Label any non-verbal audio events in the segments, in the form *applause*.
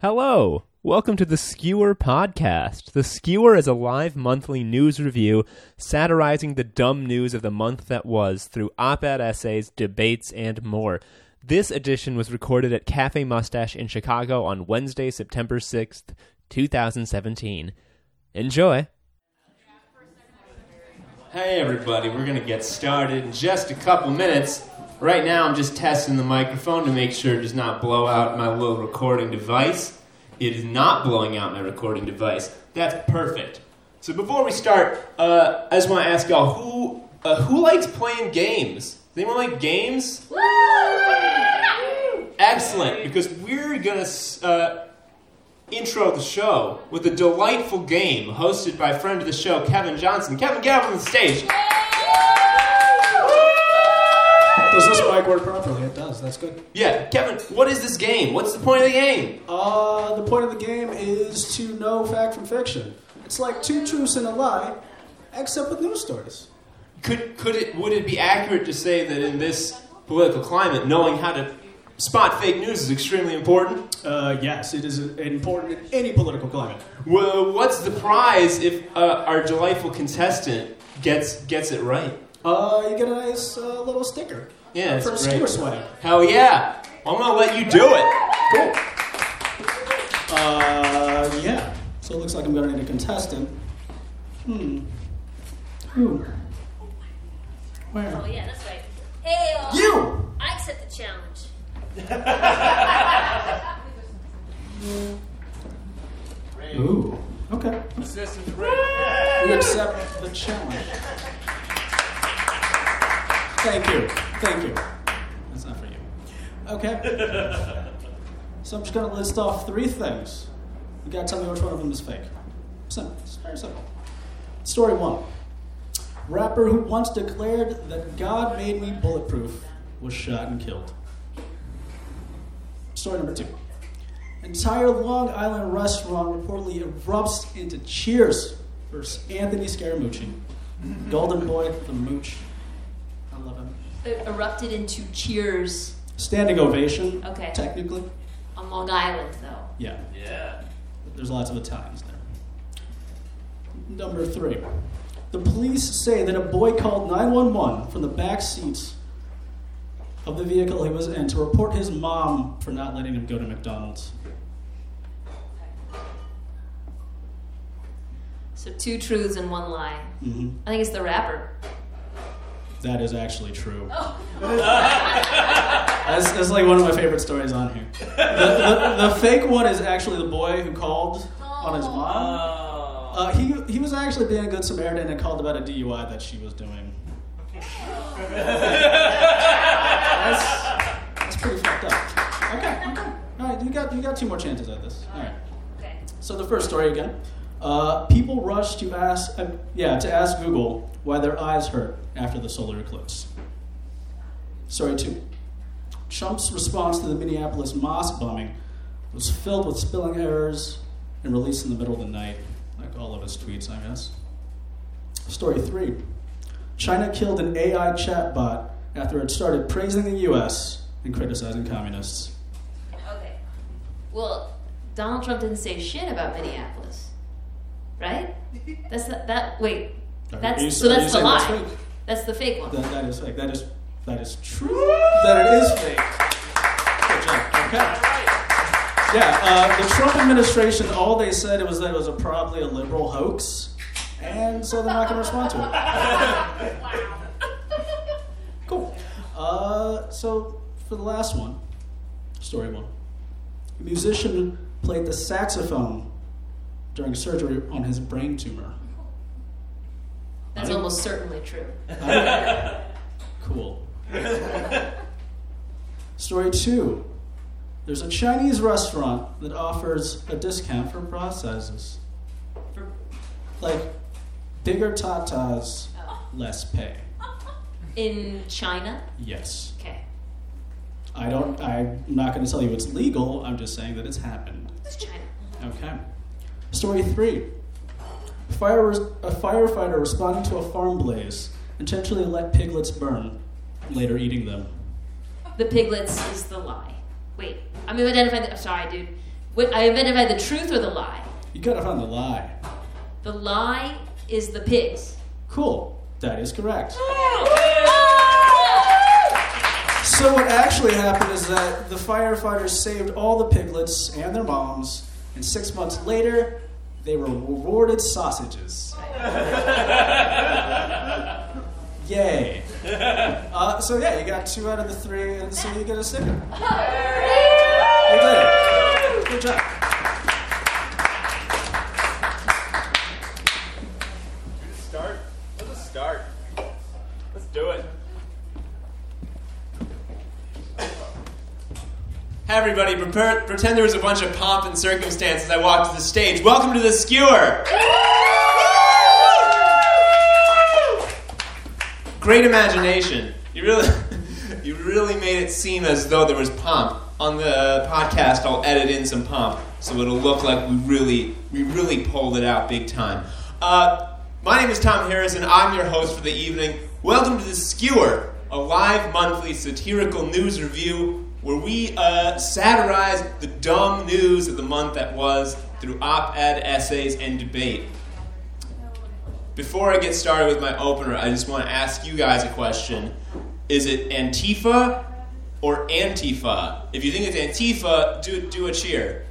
Hello. Welcome to the Skewer Podcast. The Skewer is a live monthly news review satirizing the dumb news of the month that was through op ed essays, debates, and more. This edition was recorded at Cafe Mustache in Chicago on Wednesday, September 6th, 2017. Enjoy. Hey, everybody, we're going to get started in just a couple minutes. Right now, I'm just testing the microphone to make sure it does not blow out my little recording device. It is not blowing out my recording device. That's perfect. So before we start, uh, I just want to ask y'all who uh, who likes playing games? Does anyone like games? Excellent, because we're gonna uh, intro the show with a delightful game hosted by friend of the show Kevin Johnson. Kevin, get up on the stage. Does this mic work properly? It does. That's good. Yeah, Kevin, what is this game? What's the point of the game? Uh, the point of the game is to know fact from fiction. It's like two truths and a lie, except with news stories. Could could it would it be accurate to say that in this political climate, knowing how to spot fake news is extremely important? Uh, yes, it is important in any political climate. Well, what's the prize if uh, our delightful contestant gets gets it right? Uh, you get a nice uh, little sticker. Yeah, for that's a great. skewer swag. Hell yeah! I'm gonna let you do it. Cool. Uh, yeah. So it looks like I'm gonna need a contestant. Hmm. Who? Where? Oh yeah, that's right. Hey, uh, You! I accept the challenge. Ooh. Okay. We accept the challenge. Thank you. Thank you. That's not for you. Okay. So I'm just going to list off three things. You got to tell me which one of them is fake. Simple. It's very simple. Story one. Rapper who once declared that God made me bulletproof was shot and killed. Story number two. Entire Long Island restaurant reportedly erupts into cheers for Anthony Scaramucci. Golden Boy, the mooch. I love him. It erupted into cheers Standing ovation. Okay. Technically. on Long Island, though. Yeah. Yeah. There's lots of Italians there. Number three. The police say that a boy called 911 from the back seats of the vehicle he was in to report his mom for not letting him go to McDonald's. So two truths and one lie. Mm-hmm. I think it's the rapper. That is actually true. that's, that's like one of my favorite stories on here. The, the, the fake one is actually the boy who called on his mom. Uh, he, he was actually being a good Samaritan and called about a DUI that she was doing. That's, that's pretty fucked up. Okay, okay. All right, you got, you got two more chances at this. All right. Okay. So the first story again. Uh, people rush to ask, uh, yeah, to ask Google why their eyes hurt after the solar eclipse. Sorry, two. Trump's response to the Minneapolis mosque bombing was filled with spelling errors and released in the middle of the night, like all of his tweets, I guess. Story three. China killed an AI chatbot after it started praising the U.S. and criticizing communists. Okay. Well, Donald Trump didn't say shit about Minneapolis, right? That's the, that. Wait. That's you- so. That's the that's lie. fake? That's the fake one. That, that is fake. That is that is true. That it is fake. Good job. Okay. Yeah, uh, the Trump administration, all they said was that it was a probably a liberal hoax, and so they're not going to respond to it. *laughs* Cool. Uh, so for the last one, story one, a musician played the saxophone during surgery on his brain tumor. That's almost certainly true. *laughs* Cool. Story two. There's a Chinese restaurant that offers a discount for bra sizes. For, Like bigger tatas, oh. less pay. in China. Yes. Okay. I don't I'm not gonna tell you it's legal, I'm just saying that it's happened. It's China. Okay. Story three. Fire, a firefighter responding to a farm blaze intentionally let piglets burn, later eating them. The piglets is the lie. Wait, I'm gonna identify the. Sorry, dude. Wait, I identify the truth or the lie. You gotta find the lie. The lie is the pigs. Cool. That is correct. Oh, so what actually happened is that the firefighters saved all the piglets and their moms, and six months later, they were rewarded sausages. *laughs* Yay! Uh, so yeah, you got two out of the three, and so you get a sticker. You did it. Good job. Start. Let's just start. Let's do it. Hey everybody, pretend there was a bunch of pomp and circumstance as I walked to the stage. Welcome to the skewer! Great imagination. You really, *laughs* you really made it seem as though there was pomp. On the podcast, I'll edit in some pomp so it'll look like we really, we really pulled it out big time. Uh, my name is Tom Harrison. I'm your host for the evening. Welcome to the Skewer, a live monthly satirical news review where we uh, satirize the dumb news of the month that was through op-ed essays and debate. Before I get started with my opener, I just want to ask you guys a question. Is it Antifa or Antifa? If you think it's Antifa, do, do a cheer.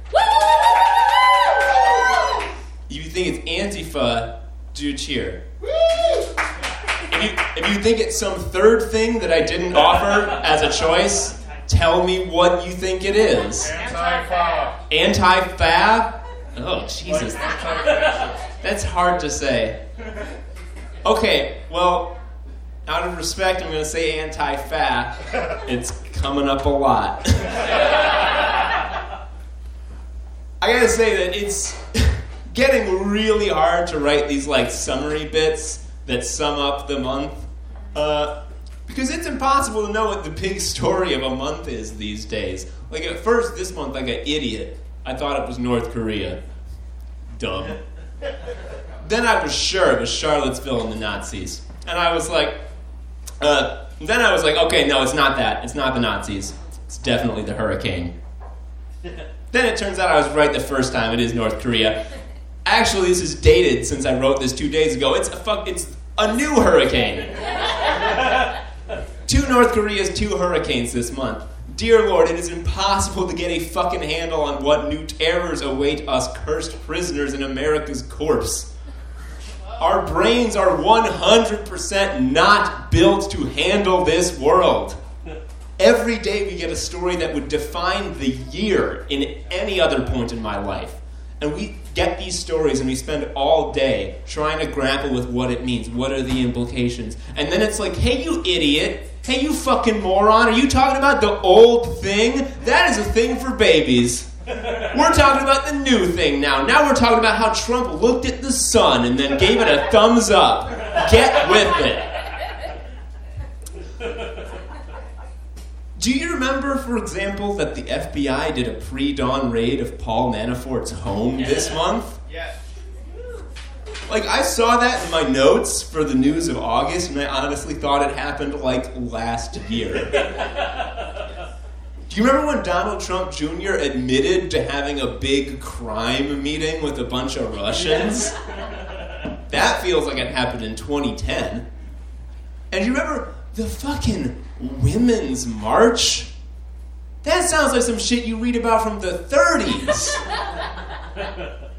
If you think it's Antifa, do a cheer. If you, if you think it's some third thing that I didn't offer as a choice, tell me what you think it is. Anti-fa. Anti-fab? Oh, Jesus. That's hard to say. Okay, well, out of respect, I'm going to say anti-fa. It's coming up a lot. I gotta say that it's *laughs* getting really hard to write these like summary bits that sum up the month. Uh, because it's impossible to know what the big story of a month is these days. Like at first this month, like an idiot, I thought it was North Korea. Dumb. then I was sure it was Charlottesville and the Nazis. And I was like, uh, then I was like, okay, no, it's not that. It's not the Nazis. It's definitely the hurricane. then it turns out I was right the first time. It is North Korea. Actually, this is dated since I wrote this two days ago. It's a fuck. It's a new hurricane. Two North Koreas, two hurricanes this month. Dear Lord, it is impossible to get a fucking handle on what new terrors await us cursed prisoners in America's corpse. Our brains are 100% not built to handle this world. Every day we get a story that would define the year in any other point in my life. And we get these stories and we spend all day trying to grapple with what it means. What are the implications? And then it's like, hey, you idiot. Hey, you fucking moron. Are you talking about the old thing? That is a thing for babies. We're talking about the new thing now. Now we're talking about how Trump looked at the sun and then gave it a thumbs up. Get with it. Do you remember, for example, that the FBI did a pre dawn raid of Paul Manafort's home this month? Yes. Like, I saw that in my notes for the news of August, and I honestly thought it happened like last year. *laughs* Do you remember when Donald Trump Jr. admitted to having a big crime meeting with a bunch of Russians? *laughs* That feels like it happened in 2010. And you remember the fucking Women's March? That sounds like some shit you read about from the 30s. *laughs*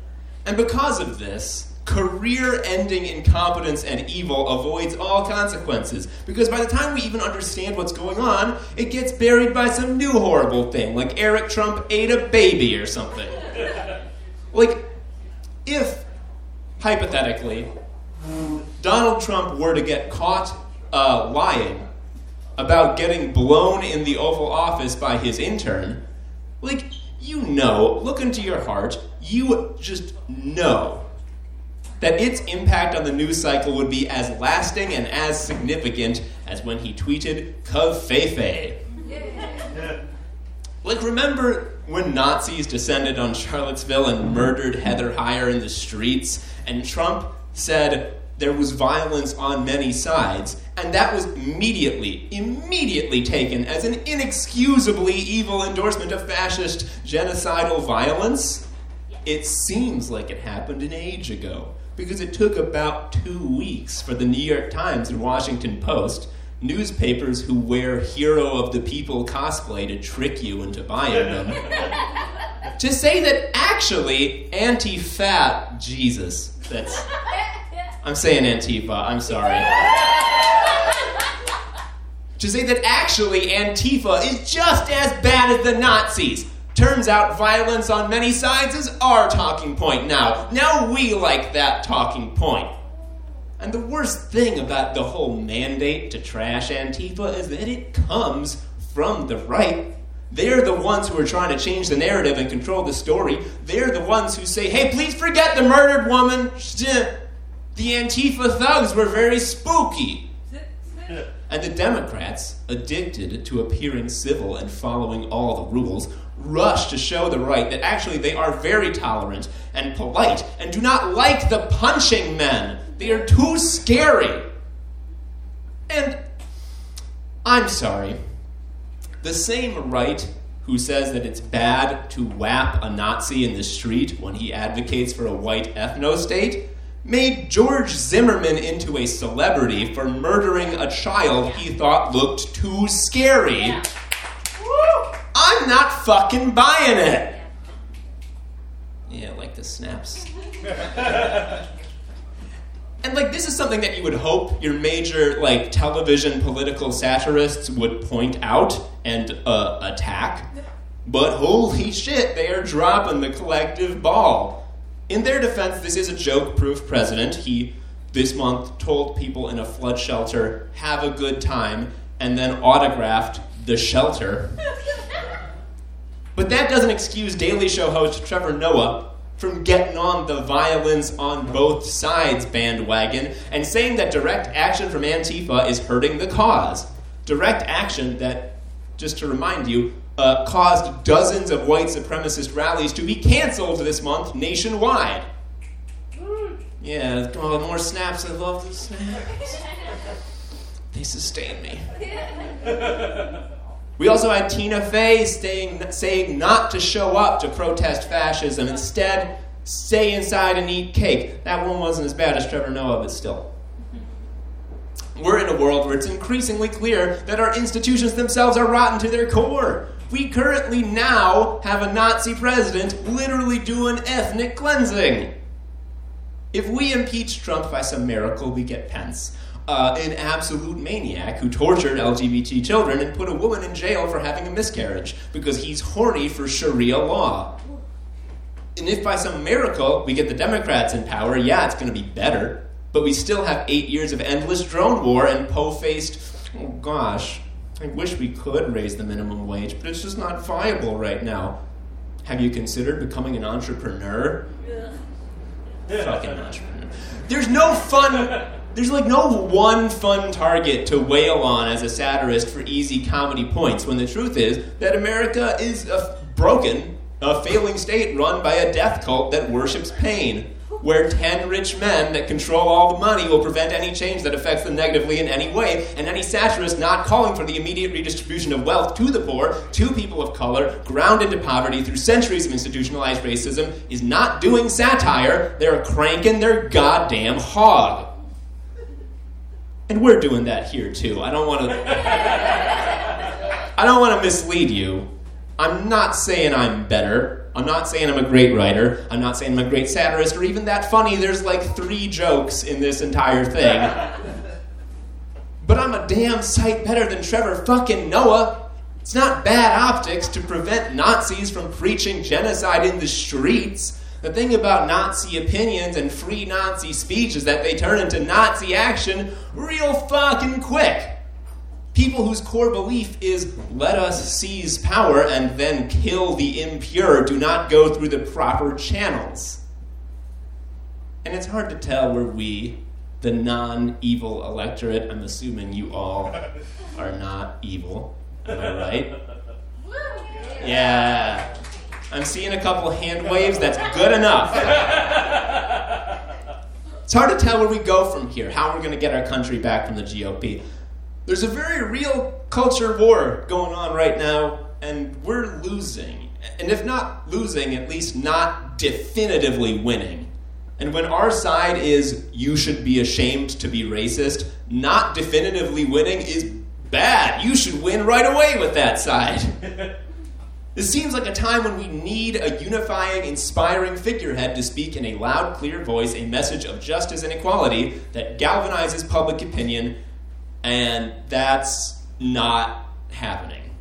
and because of this, career ending incompetence and evil avoids all consequences. Because by the time we even understand what's going on, it gets buried by some new horrible thing, like Eric Trump ate a baby or something. like, if, hypothetically, Donald Trump were to get caught uh, lying about getting blown in the Oval Office by his intern, like, you know, look into your heart, you just know that its impact on the news cycle would be as lasting and as significant as when he tweeted Covfefe. *laughs* Like, remember when Nazis descended on Charlottesville and murdered Heather Heyer in the streets, and Trump said, there was violence on many sides, and that was immediately, immediately taken as an inexcusably evil endorsement of fascist genocidal violence, it seems like it happened an age ago because it took about two weeks for the New York Times and Washington Post, newspapers who wear hero of the people cosplay to trick you into buying them, *laughs* to say that actually anti fat Jesus, that's. I'm saying Antifa, I'm sorry. *laughs* to say that actually Antifa is just as bad as the Nazis. Turns out violence on many sides is our talking point now. Now we like that talking point. And the worst thing about the whole mandate to trash Antifa is that it comes from the right. They're the ones who are trying to change the narrative and control the story. They're the ones who say, hey, please forget the murdered woman. *laughs* The Antifa thugs were very spooky. *laughs* And the Democrats, addicted to appearing civil and following all the rules, rush to show the right that actually they are very tolerant and polite and do not like the punching men. They are too scary. And I'm sorry. The same right who says that it's bad to whap a Nazi in the street when he advocates for a white ethno state made George Zimmerman into a celebrity for murdering a child he thought looked too scary. Yeah. I'm not fucking buying it. Yeah, like the snaps. *laughs* and like this is something that you would hope your major like television political satirists would point out and uh, attack. But holy shit, they are dropping the collective ball. In their defense, this is a joke-proof president. He this month told people in a flood shelter, "Have a good time," and then autographed the shelter. *laughs* But that doesn't excuse Daily Show host Trevor Noah from getting on the violence on both sides bandwagon and saying that direct action from Antifa is hurting the cause. Direct action that, just to remind you, uh, caused dozens of white supremacist rallies to be canceled this month nationwide. Yeah, oh, more snaps. I love the snaps. *laughs* They sustain me. *laughs* We also had Tina Fey staying, saying not to show up to protest fascism. Instead, stay inside and eat cake. That one wasn't as bad as Trevor Noah, but still. We're in a world where it's increasingly clear that our institutions themselves are rotten to their core. We currently now have a Nazi president literally doing ethnic cleansing. If we impeach Trump by some miracle, we get Pence uh, an absolute maniac who tortured LGBT children and put a woman in jail for having a miscarriage because he's horny for Sharia law. And if by some miracle we get the Democrats in power, yeah, it's going to be better. But we still have eight years of endless drone war and po faced, oh gosh, I wish we could raise the minimum wage, but it's just not viable right now. Have you considered becoming an entrepreneur? Yeah. Fucking entrepreneur. There's no fun there's like no one fun target to wail on as a satirist for easy comedy points when the truth is that America is a broken, a failing state run by a death cult that worships pain, where 10 rich men that control all the money will prevent any change that affects them negatively in any way, and any satirist not calling for the immediate redistribution of wealth to the poor, to people of color, ground into poverty through centuries of institutionalized racism, is not doing satire, they're cranking their goddamn hog. And we're doing that here too. I don't want to I don't want to mislead you. I'm not saying I'm better. I'm not saying I'm a great writer. I'm not saying I'm a great satirist or even that funny. There's like 3 jokes in this entire thing. but I'm a damn sight better than Trevor fucking Noah. It's not bad optics to prevent Nazis from preaching genocide in the streets. The thing about Nazi opinions and free Nazi speech is that they turn into Nazi action real fucking quick. People whose core belief is let us seize power and then kill the impure do not go through the proper channels. And it's hard to tell where we, the non evil electorate, I'm assuming you all are not evil. Am I right? Yeah. I'm seeing a couple hand waves. That's good enough. It's hard to tell where we go from here, how we're going to get our country back from the GOP. There's a very real culture war going on right now, and we're losing. And if not losing, at least not definitively winning. And when our side is, you should be ashamed to be racist, not definitively winning is bad. You should win right away with that side. *laughs* This seems like a time when we need a unifying, inspiring figurehead to speak in a loud, clear voice a message of justice and equality that galvanizes public opinion, and that's not happening.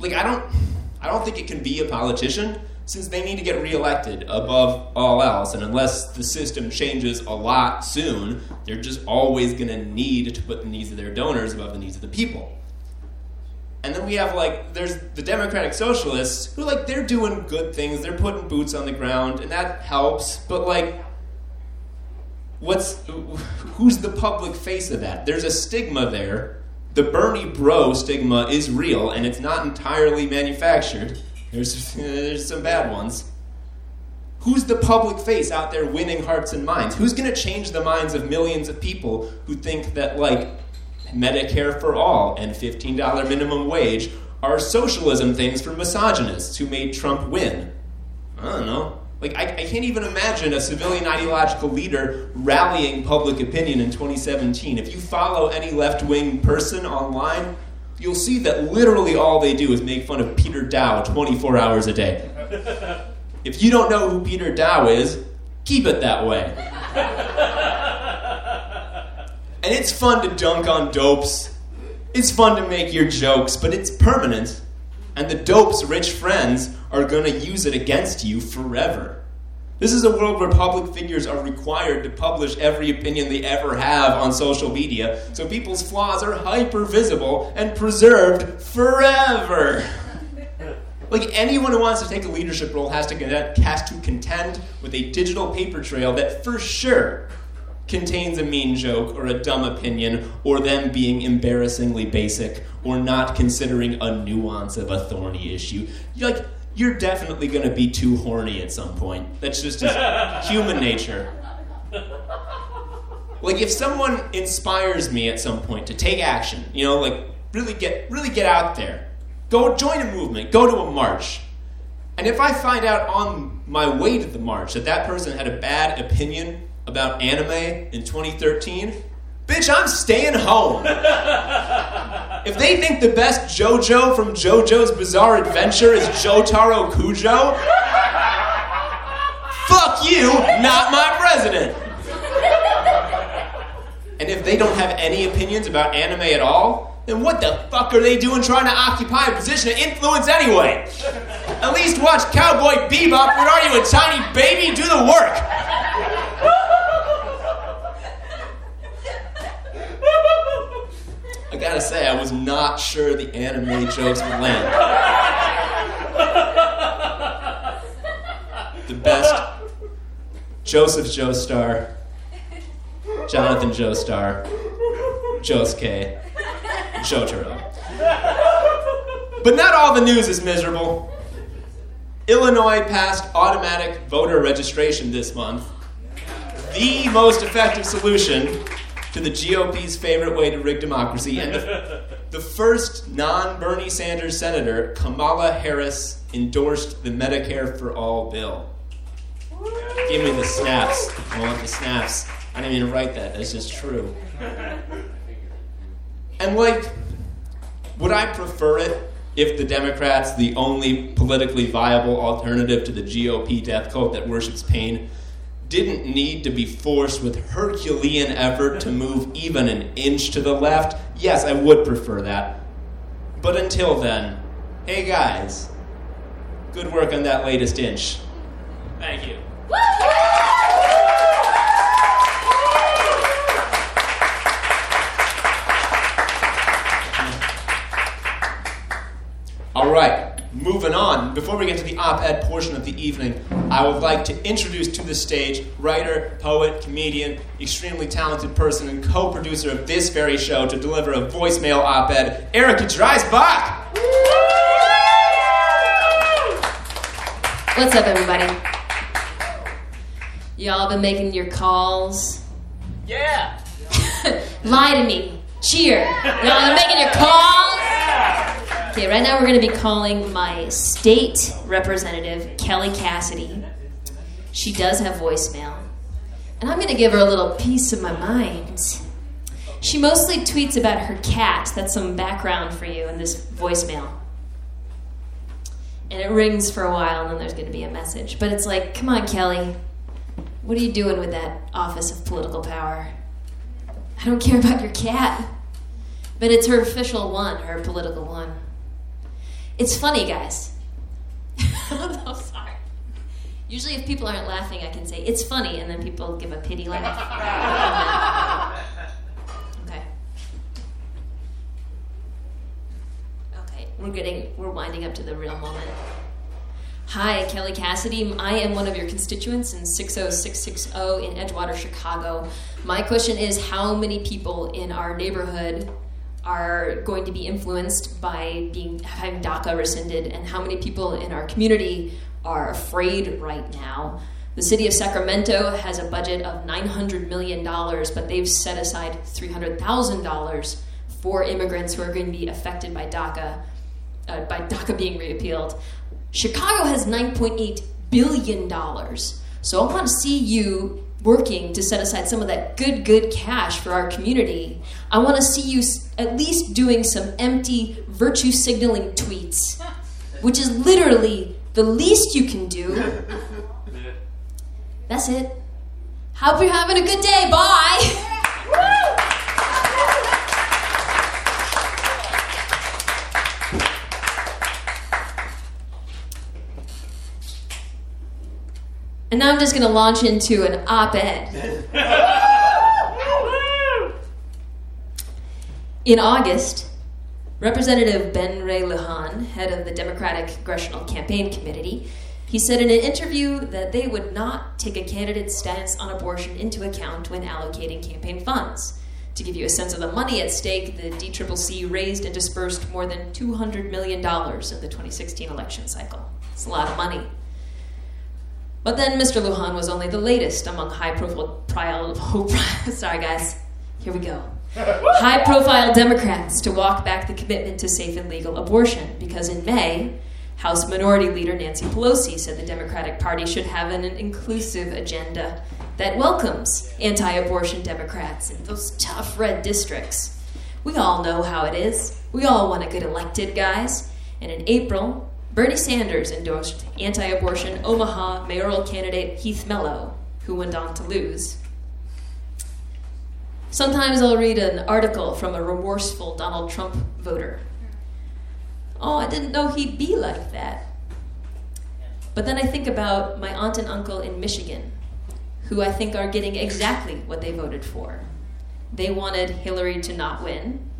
Like I don't I don't think it can be a politician since they need to get reelected above all else, and unless the system changes a lot soon, they're just always going to need to put the needs of their donors above the needs of the people. And then we have like there's the Democratic Socialists who like they're doing good things, they're putting boots on the ground, and that helps. But like, what's who's the public face of that? There's a stigma there. The Bernie bro stigma is real, and it's not entirely manufactured. There's *laughs* there's some bad ones. Who's the public face out there winning hearts and minds? Who's going to change the minds of millions of people who think that like Medicare for all, and $15 minimum wage are socialism things for misogynists who made Trump win. I don't know. Like, I, I, can't even imagine a civilian ideological leader rallying public opinion in 2017. If you follow any left wing person online, you'll see that literally all they do is make fun of Peter Daou 24 hours a day. *laughs* if you don't know who Peter Daou is, keep it that way. *laughs* And it's fun to dunk on dopes. It's fun to make your jokes, but it's permanent. And the dope's rich friends are going to use it against you forever. This is a world where public figures are required to publish every opinion they ever have on social media, so people's flaws are hyper visible and preserved forever. *laughs* like anyone who wants to take a leadership role has to, has to contend with a digital paper trail that for sure contains a mean joke or a dumb opinion or them being embarrassingly basic or not considering a nuance of a thorny issue. You're like, you're definitely going to be too horny at some point. That's just *laughs* human nature. Like if someone inspires me at some point to take action, you know, like really get really get out there. Go join a movement, go to a march. And if I find out on my way to the march that that person had a bad opinion about anime in 2013, bitch, I'm staying home. *laughs* if they think the best JoJo from JoJo's Bizarre Adventure is Jotaro Kujo, fuck you, not my president. And if they don't have any opinions about anime at all, then what the fuck are they doing trying to occupy a position of influence anyway? At least watch Cowboy Bebop. What are you, a tiny baby? Do the work. I gotta say, I was not sure the anime jokes would land. The best Joseph Joestar, Jonathan Joestar, Josuke, Jotaro. But not all the news is miserable. Illinois passed automatic voter registration this month, the most effective solution to the GOP's favorite way to rig democracy. And the, *laughs* the first non Bernie Sanders senator, Kamala Harris, endorsed the Medicare for All bill. Give me the snaps. I want the snaps. I didn't even write that. That's just true. And, like, would I prefer it if the Democrats, the only politically viable alternative to the GOP death cult that worships pain, didn't need to be forced with Herculean effort to move even an inch to the left, yes, I would prefer that. But until then, hey guys, good work on that latest inch. Thank you. All right moving on, before we get to the op ed portion of the evening, I would like to introduce to the stage writer, poet, comedian, extremely talented person, and co producer of this very show to deliver a voicemail op ed, Erica Dreisbach. What's up, everybody? Y'all been making your calls? Yeah. *laughs* Lie to me. Cheer. Y'all been making your calls? Okay, right now we're going to be calling my state representative, Kelly Cassidy. She does have voicemail. And I'm going to give her a little piece of my mind. She mostly tweets about her cat. That's some background for you in this voicemail. And it rings for a while, and then there's going to be a message. But it's like, come on, Kelly. What are you doing with that office of political power? I don't care about your cat. But it's her official one, her political one. It's funny, guys. *laughs* I'm sorry. Usually, if people aren't laughing, I can say, it's funny, and then people give a pity laugh. okay. Okay, we're getting, we're winding up to the real moment. Hi, Kelly Cassidy. I am one of your constituents in 60660 in Edgewater, Chicago. My question is how many people in our neighborhood are going to be influenced by being having DACA rescinded and how many people in our community are afraid right now. The city of Sacramento has a budget of $900 million, but they've set aside $300,000 for immigrants who are going to be affected by DACA, uh, by DACA being repealed. Chicago has $9.8 billion. So I want to see you working to set aside some of that good, good cash for our community. I want to see you at least doing some empty virtue signaling tweets, which is literally the least you can do. *laughs* That's it. Hope you're having a good day. Bye. *laughs* And now I'm just going to launch into an op ed. *laughs* In August, Representative Ben Ray Lujan, head of the Democratic Congressional Campaign Committee, he said in an interview that they would not take a candidate's stance on abortion into account when allocating campaign funds. To give you a sense of the money at stake, the DCCC raised and dispersed more than $200 million in the 2016 election cycle. It's a lot of money. But then Mr. Lujan was only the latest among high profile, *laughs* sorry guys, here we go. *laughs* high profile Democrats to walk back the commitment to safe and legal abortion because in May, House Minority Leader Nancy Pelosi said the Democratic Party should have an inclusive agenda that welcomes anti abortion Democrats in those tough red districts. We all know how it is. We all want to get elected, guys. And in April, Bernie Sanders endorsed anti abortion Omaha mayoral candidate Heath Mello, who went on to lose. Sometimes I'll read an article from a remorseful Donald Trump voter. Oh, I didn't know he'd be like that. But then I think about my aunt and uncle in Michigan, who I think are getting exactly what they voted for. They wanted Hillary to not win.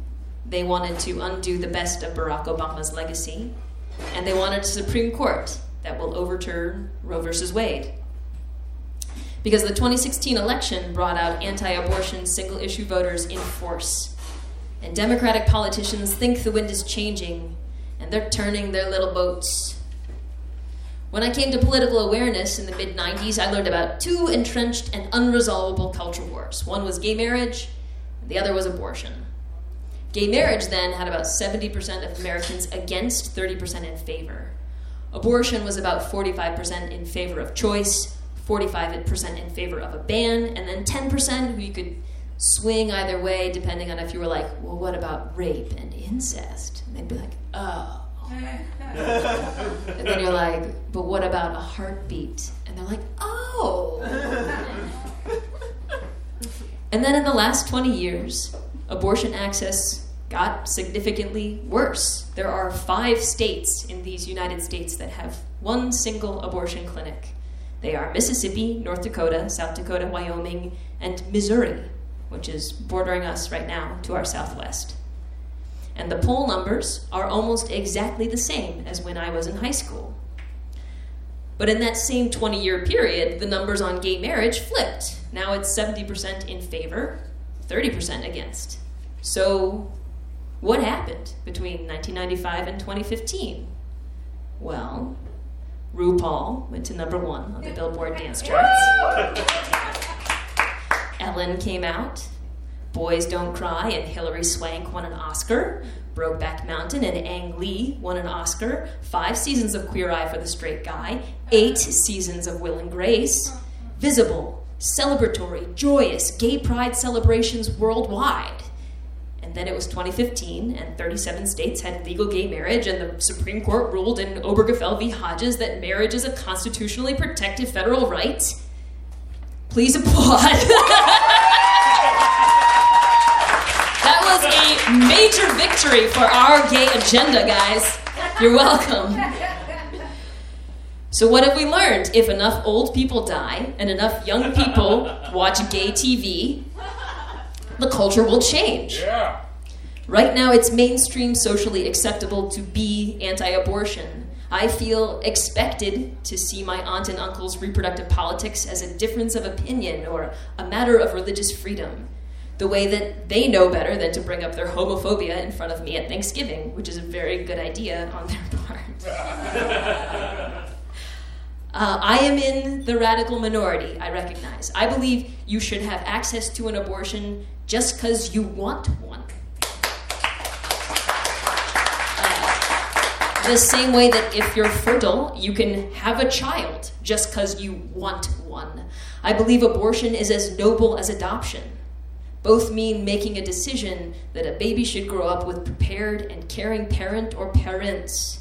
They wanted to undo the best of Barack Obama's legacy and they wanted a Supreme Court that will overturn Roe versus Wade. Because the 2016 election brought out anti abortion single issue voters in force. And Democratic politicians think the wind is changing, and they're turning their little boats. When I came to political awareness in the mid 90s, I learned about two entrenched and unresolvable culture wars. One was gay marriage, the other was abortion. Gay marriage then had about 70% of Americans against, 30% in favor. Abortion was about 45% in favor of choice, 45% in favor of a ban, and then 10% who you could swing either way depending on if you were like, well, what about rape and incest? And they'd be like, oh. and then you're like, but what about a heartbeat? And they're like, oh. and then in the last 20 years, abortion access got significantly worse. There are five states in these United States that have one single abortion clinic. They are Mississippi, North Dakota, South Dakota, Wyoming, and Missouri, which is bordering us right now to our southwest. And the poll numbers are almost exactly the same as when I was in high school. But in that same 20 year period, the numbers on gay marriage flipped. Now it's 70% in favor, 30% against. So what happened between 1995 and 2015? Well, RuPaul went to number one on the Billboard dance charts. Ellen came out. Boys Don't Cry and Hilary Swank won an Oscar. Brokeback Mountain and Ang Lee won an Oscar. Five seasons of Queer Eye for the Straight Guy. Eight seasons of Will and Grace. Visible, celebratory, joyous gay pride celebrations worldwide. Then it was 2015, and 37 states had legal gay marriage, and the Supreme Court ruled in Obergefell v. Hodges that marriage is a constitutionally protected federal right. Please applaud. *laughs* that was a major victory for our gay agenda, guys. You're welcome. So, what have we learned? If enough old people die and enough young people watch gay TV, the culture will change. Yeah. Right now, it's mainstream socially acceptable to be anti abortion. I feel expected to see my aunt and uncle's reproductive politics as a difference of opinion or a matter of religious freedom. The way that they know better than to bring up their homophobia in front of me at Thanksgiving, which is a very good idea on their *laughs* part. Uh, I am in the radical minority, I recognize. I believe you should have access to an abortion just because you want one. Uh, the same way that if you're fertile, you can have a child just because you want one. I believe abortion is as noble as adoption. Both mean making a decision that a baby should grow up with prepared and caring parent or parents.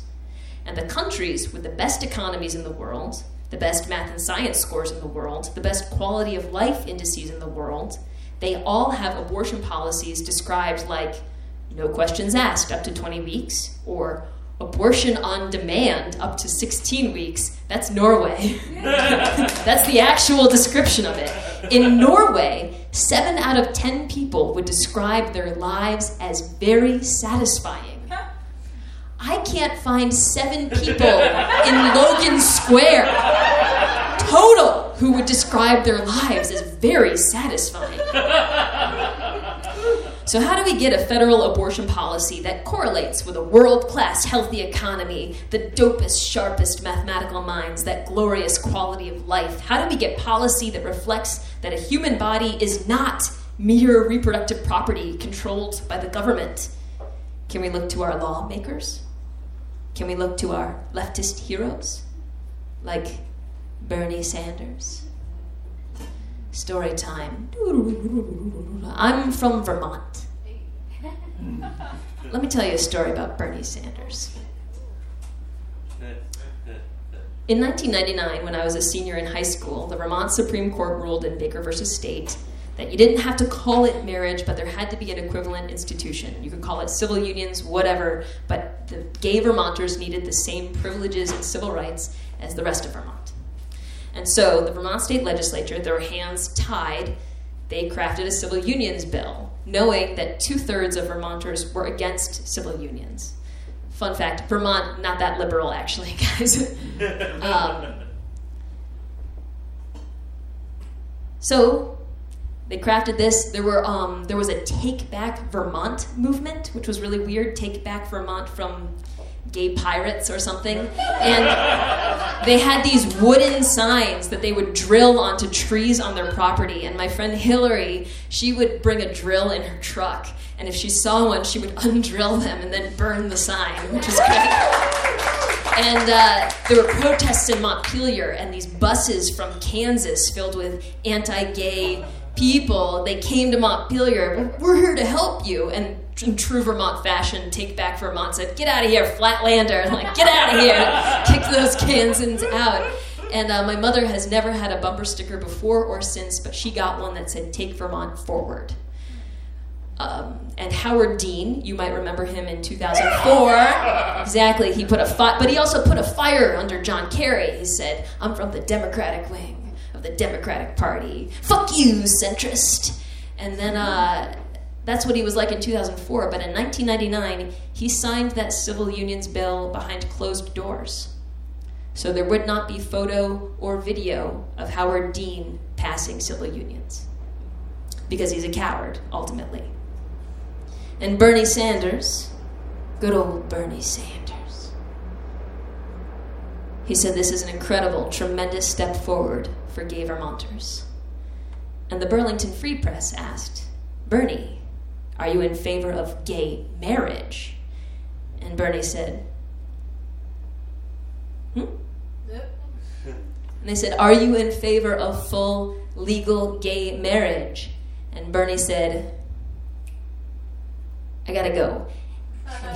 And the countries with the best economies in the world, the best math and science scores in the world, the best quality of life indices in the world, they all have abortion policies described like no questions asked up to 20 weeks, or abortion on demand up to 16 weeks. That's Norway. *laughs* That's the actual description of it. In Norway, 7 out of 10 people would describe their lives as very satisfying. I can't find seven people in Logan Square total who would describe their lives as very satisfying. So, how do we get a federal abortion policy that correlates with a world class healthy economy, the dopest, sharpest mathematical minds, that glorious quality of life? How do we get policy that reflects that a human body is not mere reproductive property controlled by the government? Can we look to our lawmakers? Can we look to our leftist heroes like Bernie Sanders? Story time. I'm from Vermont. Hmm. Let me tell you a story about Bernie Sanders. In 1999, when I was a senior in high school, the Vermont Supreme Court ruled in Baker versus State that you didn't have to call it marriage, but there had to be an equivalent institution. You could call it civil unions, whatever, but the gay Vermonters needed the same privileges and civil rights as the rest of Vermont. And so the Vermont state legislature, their hands tied, they crafted a civil unions bill, knowing that two thirds of Vermonters were against civil unions. Fun fact Vermont, not that liberal, actually, *laughs* guys. *laughs* um, so they crafted this. There were um, there was a Take Back Vermont movement, which was really weird. Take Back Vermont from gay pirates or something. And they had these wooden signs that they would drill onto trees on their property. And my friend Hillary, she would bring a drill in her truck. And if she saw one, she would *laughs* undrill them and then burn the sign, which is great. And uh, there were protests in Montpelier, and these buses from Kansas filled with anti gay people, they came to Montpelier, we're here to help you. And in true Vermont fashion, Take Back Vermont said, get out of here, Flatlander. *laughs* like, get out of here. *laughs* Kicked those Kansans out. And uh, my mother has never had a bumper sticker before or since, but she got one that said, Take Vermont Forward. Um, and Howard Dean, you might remember him in 2004. exactly, he put a fi- but he also put a fire under John Kerry. He said, "I'm from the Democratic wing the Democratic Party. Fuck you, centrist." And then uh, that's what he was like in 2004. But in 1999, he signed that civil unions bill behind closed doors. So there would not be photo or video of Howard Dean passing civil unions because he's a coward, ultimately. And Bernie Sanders, good old Bernie Sanders, He said this is an incredible, tremendous step forward for gay Vermonters. And the Burlington Free Press asked, Bernie, are you in favor of gay marriage? And Bernie said, Hmm? And they said, Are you in favor of full legal gay marriage? And Bernie said, I gotta go.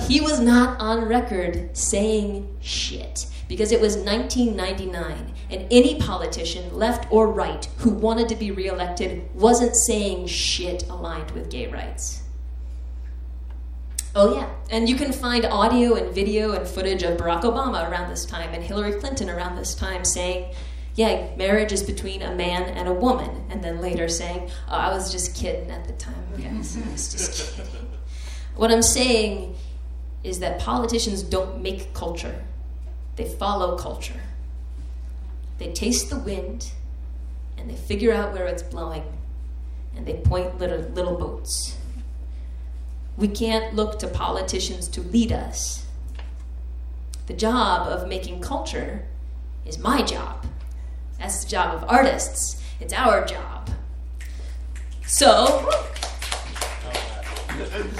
He was not on record saying shit because it was 1999 and any politician, left or right, who wanted to be reelected wasn't saying shit aligned with gay rights. Oh, yeah. And you can find audio and video and footage of Barack Obama around this time and Hillary Clinton around this time saying, yeah, marriage is between a man and a woman. And then later saying, oh, I was just kidding at the time, *laughs* guys. I was just kidding. What I'm saying is that politicians don't make culture, they follow culture. They taste the wind and they figure out where it's blowing and they point little, little boats. We can't look to politicians to lead us. The job of making culture is my job. That's the job of artists. It's our job. So,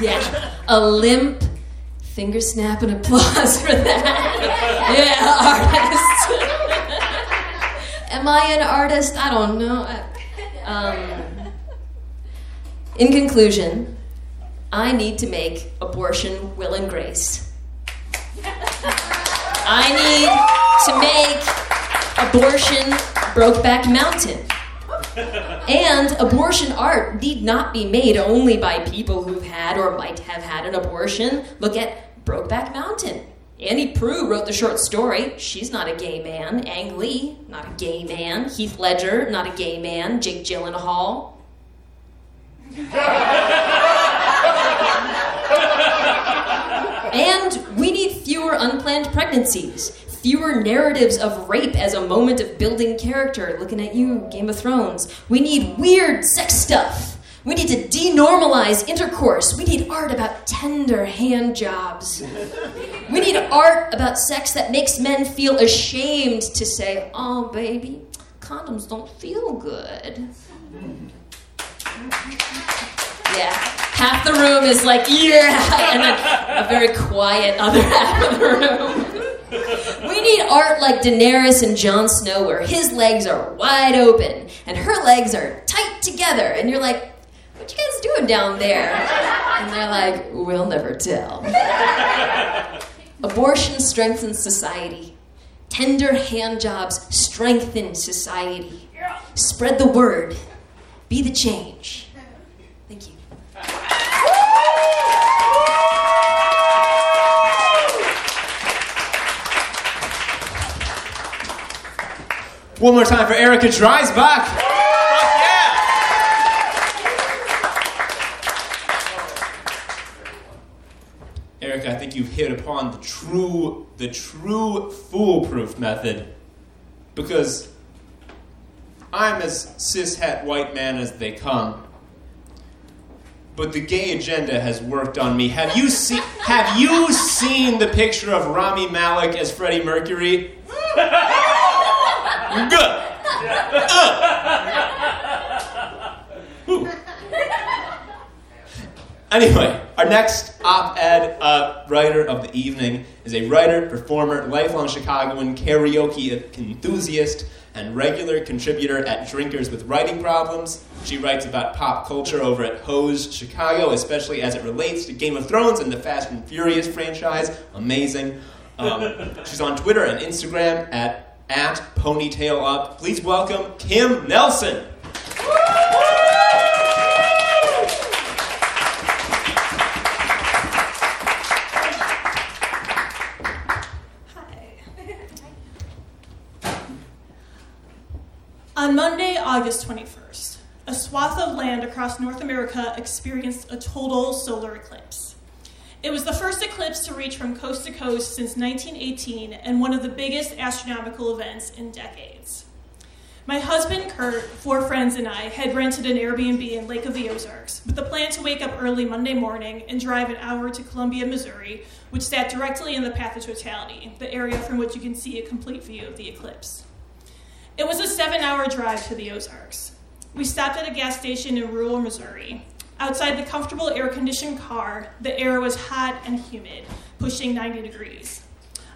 yeah, a limp finger snap and applause for that. *laughs* yeah, artist. Am I an artist? I don't know. Um, in conclusion, I need to make abortion will and grace. I need to make abortion Brokeback Mountain. And abortion art need not be made only by people who've had or might have had an abortion. Look at Brokeback Mountain. Annie Proulx wrote the short story. She's not a gay man. Ang Lee, not a gay man. Heath Ledger, not a gay man. Jake Gyllenhaal. *laughs* and we need fewer unplanned pregnancies, fewer narratives of rape as a moment of building character. Looking at you, Game of Thrones. We need weird sex stuff. We need to denormalize intercourse. We need art about tender hand jobs. We need art about sex that makes men feel ashamed to say, oh, baby, condoms don't feel good. Yeah. Half the room is like, yeah, and then a very quiet other *laughs* half of the room. We need art like Daenerys and Jon Snow, where his legs are wide open and her legs are tight together, and you're like, what you guys doing down there? And they're like, we'll never tell. Abortion strengthens society. Tender hand jobs strengthen society. Spread the word. Be the change. Thank you. One more time for Erica Dreisbach. Erica, I think you've hit upon the true, the true foolproof method. Because I'm as cishet white man as they come. But the gay agenda has worked on me. Have you seen have you seen the picture of Rami Malek as Freddie Mercury? *laughs* Good. Uh. *laughs* Anyway, our next op ed uh, writer of the evening is a writer, performer, lifelong Chicagoan, karaoke enthusiast, and regular contributor at Drinkers with Writing Problems. She writes about pop culture over at Hose Chicago, especially as it relates to Game of Thrones and the Fast and Furious franchise. Amazing. Um, *laughs* she's on Twitter and Instagram at, at Ponytail Up. Please welcome Kim Nelson. On Monday, August 21st, a swath of land across North America experienced a total solar eclipse. It was the first eclipse to reach from coast to coast since 1918 and one of the biggest astronomical events in decades. My husband, Kurt, four friends, and I had rented an Airbnb in Lake of the Ozarks with the plan to wake up early Monday morning and drive an hour to Columbia, Missouri, which sat directly in the path of totality, the area from which you can see a complete view of the eclipse. It was a seven hour drive to the Ozarks. We stopped at a gas station in rural Missouri. Outside the comfortable air conditioned car, the air was hot and humid, pushing 90 degrees.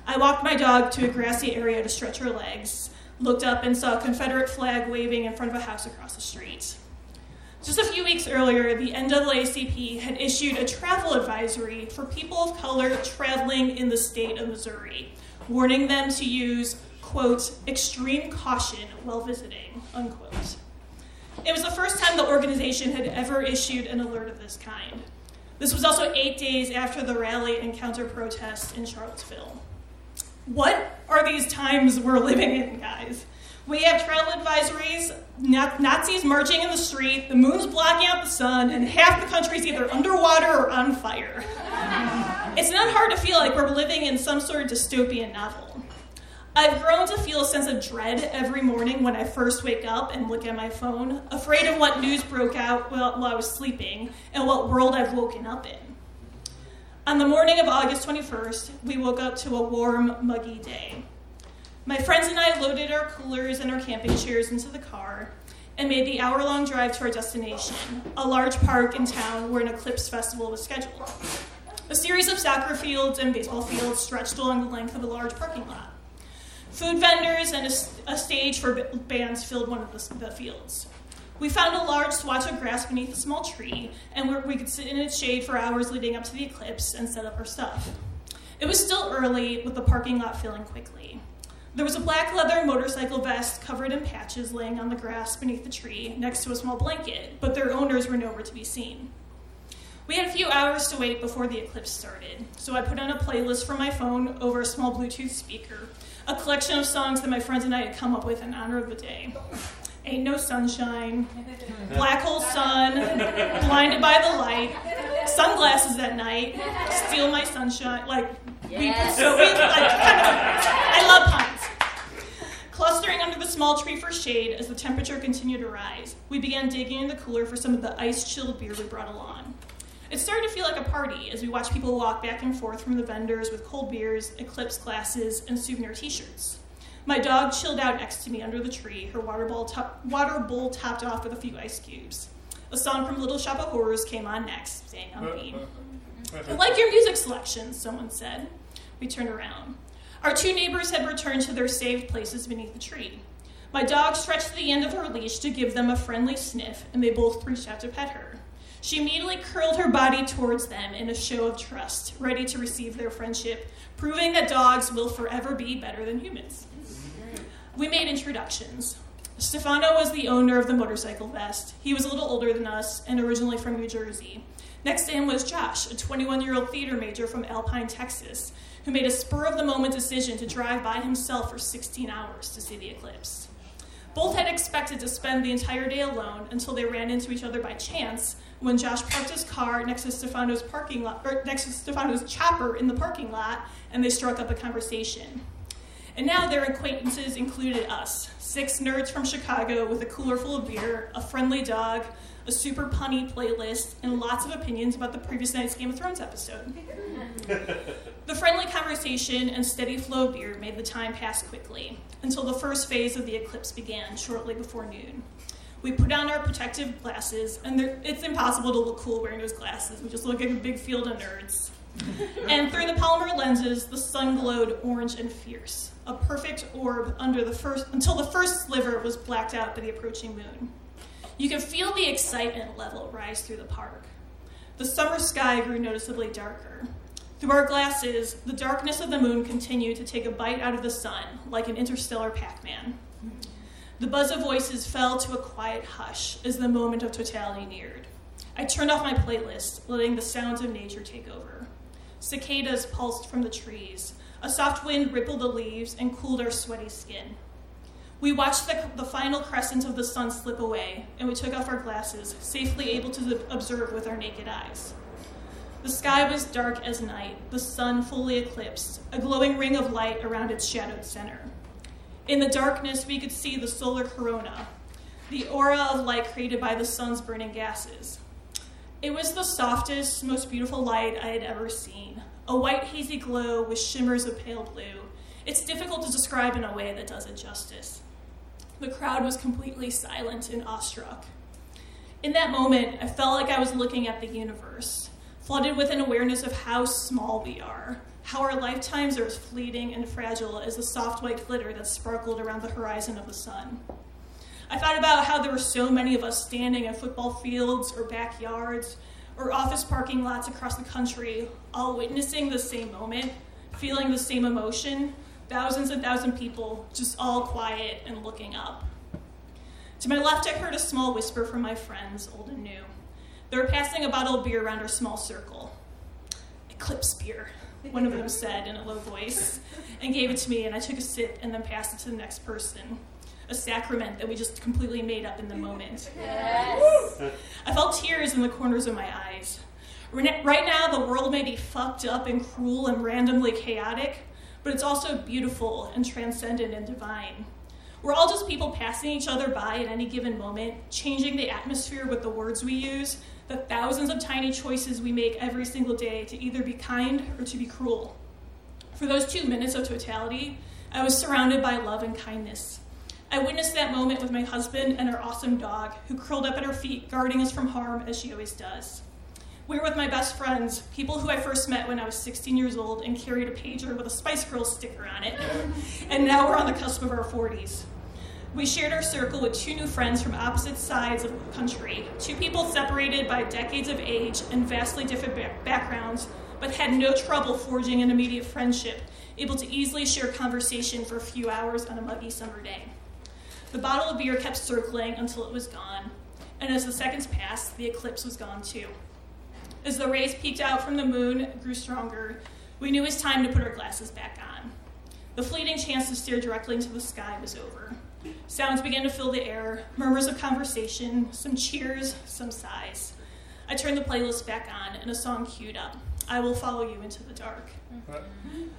I walked my dog to a grassy area to stretch her legs, looked up and saw a Confederate flag waving in front of a house across the street. Just a few weeks earlier, the NAACP had issued a travel advisory for people of color traveling in the state of Missouri, warning them to use, quote, extreme caution while visiting, unquote. It was the first time the organization had ever issued an alert of this kind. This was also eight days after the rally and counter protest in Charlottesville. What are these times we're living in, guys? We have travel advisories, Nazis marching in the street, the moon's blocking out the sun, and half the country's either underwater or on fire. *laughs* it's not hard to feel like we're living in some sort of dystopian novel. I've grown to feel a sense of dread every morning when I first wake up and look at my phone, afraid of what news broke out while, I was sleeping and what world I've woken up in. On the morning of August 21st, we woke up to a warm, muggy day. My friends and I loaded our coolers and our camping chairs into the car and made the hour long drive to our destination, a large park in town where an eclipse festival was scheduled. A series of soccer fields and baseball fields stretched along the length of a large parking lot. Food vendors and a, a stage for bands filled one of the, the, fields. We found a large swatch of grass beneath a small tree, and we could sit in its shade for hours leading up to the eclipse and set up our stuff. It was still early, with the parking lot filling quickly. There was a black leather motorcycle vest covered in patches laying on the grass beneath the tree next to a small blanket, but their owners were nowhere to be seen. We had a few hours to wait before the eclipse started, so I put on a playlist from my phone over a small Bluetooth speaker a collection of songs that my friends and I had come up with in honor of the day. Ain't No Sunshine, Black Hole Sun, Blinded by the Light, Sunglasses at Night, Steal My Sunshine. Like, yes. we, so we, like, I love puns. Clustering under the small tree for shade as the temperature continued to rise, we began digging in the cooler for some of the ice chilled beer we brought along. It started to feel like a party as we watched people walk back and forth from the vendors with cold beers, eclipse glasses, and souvenir t shirts. My dog chilled out next to me under the tree, her water, top, water bowl topped off with a few ice cubes. A song from Little Shop of Horrors came on next, staying on theme. I like your music selection, someone said. We turned around. Our two neighbors had returned to their saved places beneath the tree. My dog stretched the end of her leash to give them a friendly sniff, and they both reached out to pet her. She immediately curled her body towards them in a show of trust, ready to receive their friendship, proving that dogs will forever be better than humans. We made introductions. Stefano was the owner of the motorcycle vest. He was a little older than us and originally from New Jersey. Next to him was Josh, a 21 year old theater major from Alpine, Texas, who made a spur of the moment decision to drive by himself for 16 hours to see the eclipse. Both had expected to spend the entire day alone until they ran into each other by chance when Josh parked his car next to Stefano's parking lot, or next to Stefano's chopper in the parking lot, and they struck up a conversation. And now their acquaintances included us, six nerds from Chicago with a cooler full of beer, a friendly dog, a super punny playlist, and lots of opinions about the previous night's Game of Thrones episode. *laughs* the friendly conversation and steady flow of beer made the time pass quickly until the first phase of the eclipse began shortly before noon. We put on our protective glasses, and it's impossible to look cool wearing those glasses. We just look like a big field of nerds. *laughs* and through the polymer lenses, the sun glowed orange and fierce, a perfect orb under the first until the first sliver was blacked out by the approaching moon. You could feel the excitement level rise through the park. The summer sky grew noticeably darker. Through our glasses, the darkness of the moon continued to take a bite out of the sun, like an interstellar Pac Man. The buzz of voices fell to a quiet hush as the moment of totality neared. I turned off my playlist, letting the sounds of nature take over. Cicadas pulsed from the trees. A soft wind rippled the leaves and cooled our sweaty skin. We watched the, the final crescent of the sun slip away, and we took off our glasses, safely able to observe with our naked eyes. The sky was dark as night, the sun fully eclipsed, a glowing ring of light around its shadowed center. In the darkness, we could see the solar corona, the aura of light created by the sun's burning gases. It was the softest, most beautiful light I had ever seen a white, hazy glow with shimmers of pale blue. It's difficult to describe in a way that does it justice. The crowd was completely silent and awestruck. In that moment, I felt like I was looking at the universe, flooded with an awareness of how small we are, how our lifetimes are as fleeting and fragile as the soft white glitter that sparkled around the horizon of the sun. I thought about how there were so many of us standing in football fields or backyards or office parking lots across the country, all witnessing the same moment, feeling the same emotion, thousands and thousands of people just all quiet and looking up. To my left, I heard a small whisper from my friends, old and new. They were passing a bottle of beer around our small circle. Eclipse beer, one of them said in a low voice, and gave it to me, and I took a sip and then passed it to the next person. A sacrament that we just completely made up in the moment. Yes. I felt tears in the corners of my eyes. Right now, the world may be fucked up and cruel and randomly chaotic, but it's also beautiful and transcendent and divine. We're all just people passing each other by at any given moment, changing the atmosphere with the words we use, the thousands of tiny choices we make every single day to either be kind or to be cruel. For those two minutes of totality, I was surrounded by love and kindness. I witnessed that moment with my husband and our awesome dog, who curled up at our feet, guarding us from harm as she always does. We were with my best friends, people who I first met when I was 16 years old and carried a pager with a Spice Girls sticker on it. *laughs* And now we're on the cusp of our 40s. We shared our circle with two new friends from opposite sides of the country, two people separated by decades of age and vastly different backgrounds, but had no trouble forging an immediate friendship, able to easily share conversation for a few hours on a muggy summer day. The bottle of beer kept circling until it was gone, and as the seconds passed, the eclipse was gone too. As the rays peeked out from the moon grew stronger, we knew it was time to put our glasses back on. The fleeting chance to stare directly into the sky was over. Sounds began to fill the air murmurs of conversation, some cheers, some sighs. I turned the playlist back on, and a song queued up I Will Follow You Into the Dark.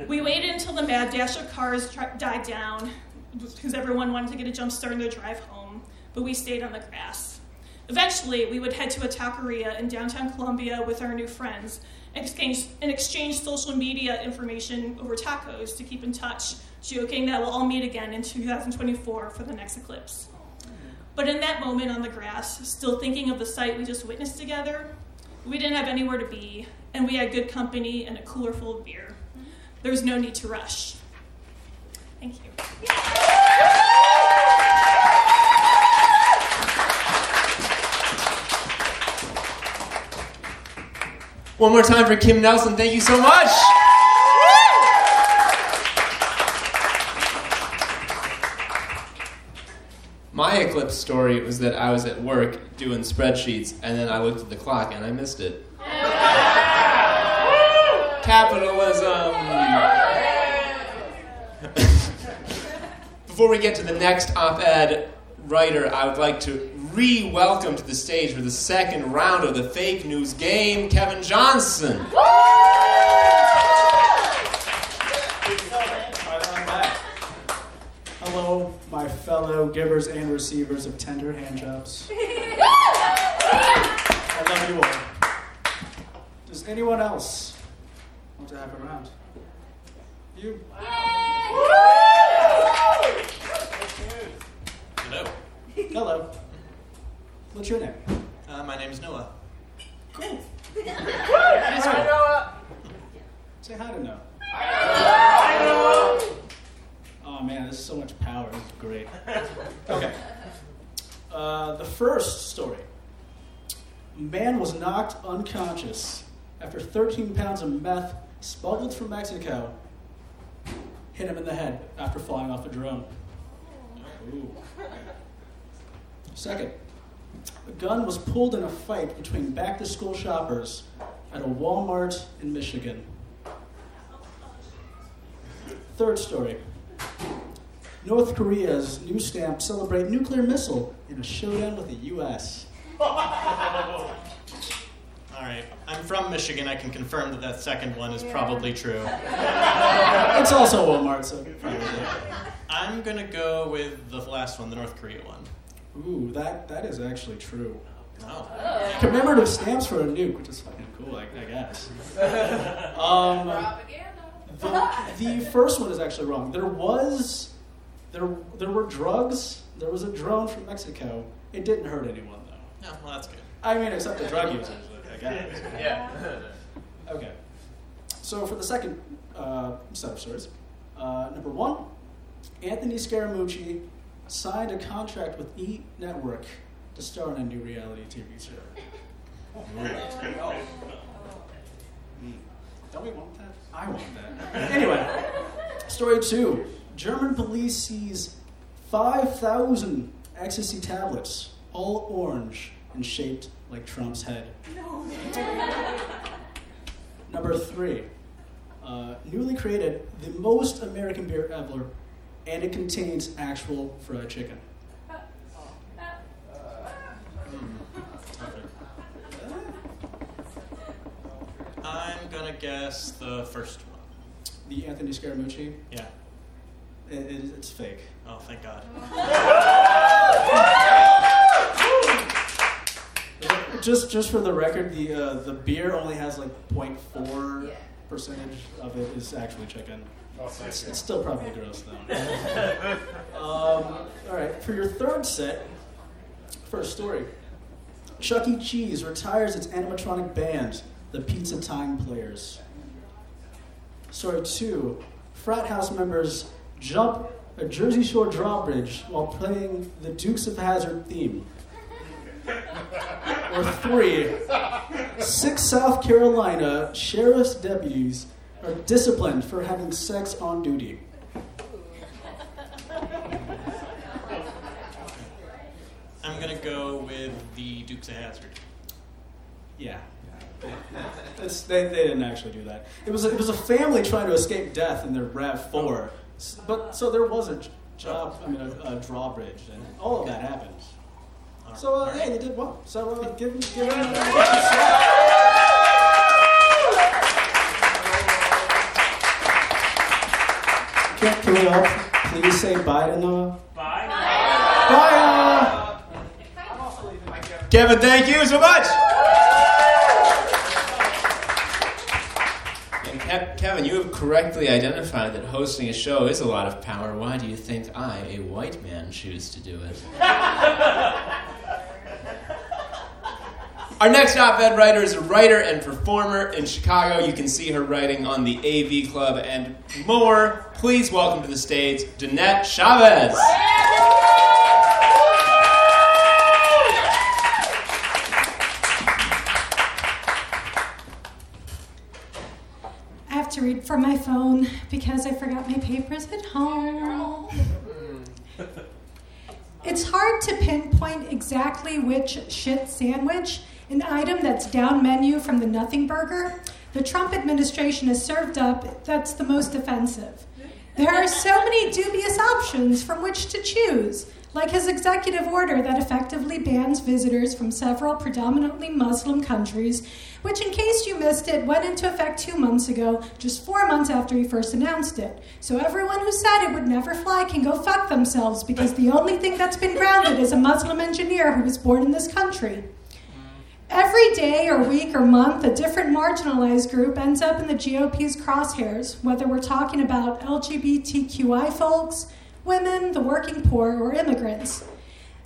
We waited until the mad dash of cars tra- died down because everyone wanted to get a jump start in their drive home, but we stayed on the grass. Eventually, we would head to a taqueria in downtown Columbia with our new friends and exchange, and exchange social media information over tacos to keep in touch, joking that we'll all meet again in 2024 for the next eclipse. But in that moment on the grass, still thinking of the sight we just witnessed together, we didn't have anywhere to be, and we had good company and a cooler full of beer. There was no need to rush. Thank you. One more time for Kim Nelson. Thank you so much. My eclipse story was that I was at work doing spreadsheets, and then I looked at the clock and I missed it. Capitalism. *laughs* Before we get to the next op ed writer, I would like to re welcome to the stage for the second round of the fake news game, Kevin Johnson. Hello, my fellow givers and receivers of tender handjobs. *laughs* I love you all. Does anyone else want to have a round? You? Hello. Hello. What's your name? Uh, my name is Noah. Cool. Hi, Noah. Say hi to Noah. Hi, Noah. Oh man, this is so much power. This is great. *laughs* Okay. Uh, the first story. Man was knocked unconscious after 13 pounds of meth smuggled from Mexico hit him in the head after flying off a drone. Ooh. Second, a gun was pulled in a fight between back to school shoppers at a Walmart in Michigan. Third story. North Korea's new stamp celebrate nuclear missile in a showdown with the U.S. *laughs* All right. I'm from Michigan. I can confirm that that second one is probably true. *laughs* It's also Walmart, so probably. I'm gonna go with the last one, the North Korea one. Ooh, that, that is actually true. Oh. Commemorative stamps for a nuke, which is fucking cool, I, I guess. *laughs* Um, the, the first one is actually wrong. There was, there, there were drugs. There was a drone from Mexico. It didn't hurt anyone though. No, well, that's good. I mean, except the drug users, I guess. *laughs* Yeah. *laughs* Okay. So for the second uh, set of stories, uh, number one, Anthony Scaramucci signed a contract with E Network to star in a new reality TV show. Mm. Don't we want that? I want that. anyway, story two: German police seize 5,000 ecstasy tablets, all orange and shaped like Trump's head. Number three, uh, newly created the most American beer ever, and it contains actual fried chicken. I'm gonna guess the first one. The Anthony Scaramucci, Yeah. It, it, it's fake. Oh, thank God. *laughs* Just, just for the record, the uh, the beer only has like 0.4 percentage of it is actually chicken. It's, it's still probably gross though. *laughs* um, all right, for your third set, first story. Chuck E. Cheese retires its animatronic band, the Pizza Time Players. Story two: Frat house members jump a Jersey Shore drawbridge while playing the Dukes of Hazzard theme. *laughs* Or three: Six South Carolina sheriff's deputies are disciplined for having sex on duty. I'm gonna go with the Dukes of Hazzard. Yeah. *laughs* It's, they, they didn't actually do that. It was a, it was a family trying to escape death in their Rav Four, S- but so there was a job, I mean a, a drawbridge, and all of that happened. So uh, yeah, they did well. So uh, give give them a Can, can we all please say bye to Noah? Bye. Bye. Noah. Kevin, thank you so much. Kevin, you have correctly identified that hosting a show is a lot of power. Why do you think I, a white man, choose to do it? *laughs* Our next op-ed writer is a writer and performer in Chicago. You can see her writing on the AV Club and more. Please welcome to the stage Danette Chavez. From my phone because I forgot my papers at home. It's hard to pinpoint exactly which shit sandwich, an item that's down menu from the Nothing Burger, the Trump administration has served up that's the most offensive. There are so many dubious options from which to choose, like his executive order that effectively bans visitors from several predominantly Muslim countries, which, in case you missed it, went into effect two months ago, just four months after he first announced it. So everyone who said it would never fly can go fuck themselves because the only thing that's been grounded is a Muslim engineer who was born in this country. Every day or week or month, a different marginalized group ends up in the GOP's crosshairs, whether we're talking about LGBTQI folks, women, the working poor, or immigrants.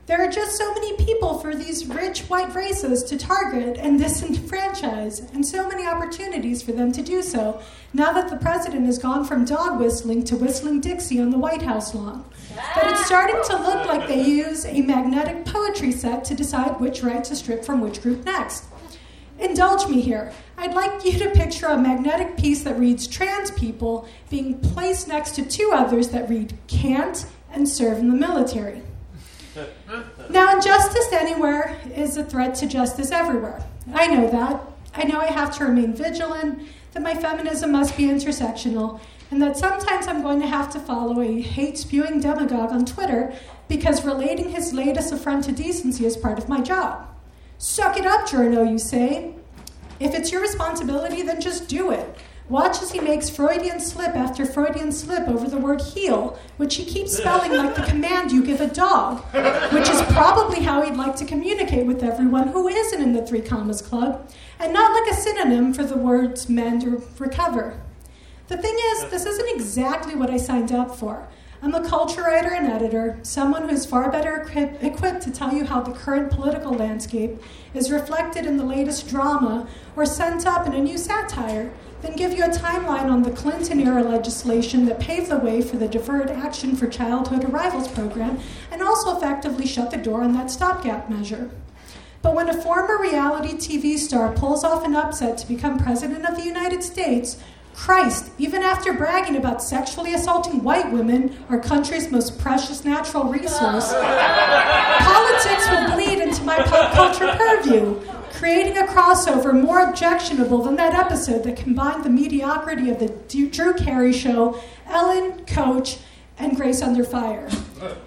There are just so many people for these rich white races to target and disenfranchise, and so many opportunities for them to do so, now that the president has gone from dog whistling to whistling Dixie on the White House lawn. That it's starting to look like they use a magnetic poetry set to decide which right to strip from which group next. Indulge me here. I'd like you to picture a magnetic piece that reads trans people being placed next to two others that read can't and serve in the military. *laughs* Now, injustice anywhere is a threat to justice everywhere. I know that. I know I have to remain vigilant, that my feminism must be intersectional, and that sometimes I'm going to have to follow a hate spewing demagogue on Twitter because relating his latest affront to decency is part of my job. Suck it up, Journo, you say. If it's your responsibility, then just do it. Watch as he makes Freudian slip after Freudian slip over the word heel, which he keeps spelling like the command you give a dog, which is probably how he'd like to communicate with everyone who isn't in the Three Commas Club, and not like a synonym for the words mend or recover. The thing is, this isn't exactly what I signed up for. I'm a culture writer and editor, someone who's far better equip- equipped to tell you how the current political landscape is reflected in the latest drama or sent up in a new satire than give you a timeline on the Clinton era legislation that paved the way for the Deferred Action for Childhood Arrivals program and also effectively shut the door on that stopgap measure. But when a former reality TV star pulls off an upset to become President of the United States, Christ, even after bragging about sexually assaulting white women, our country's most precious natural resource, politics will bleed into my pop culture purview, creating a crossover more objectionable than that episode that combined the mediocrity of the Drew Carey show, Ellen, Coach, and Grace Under Fire.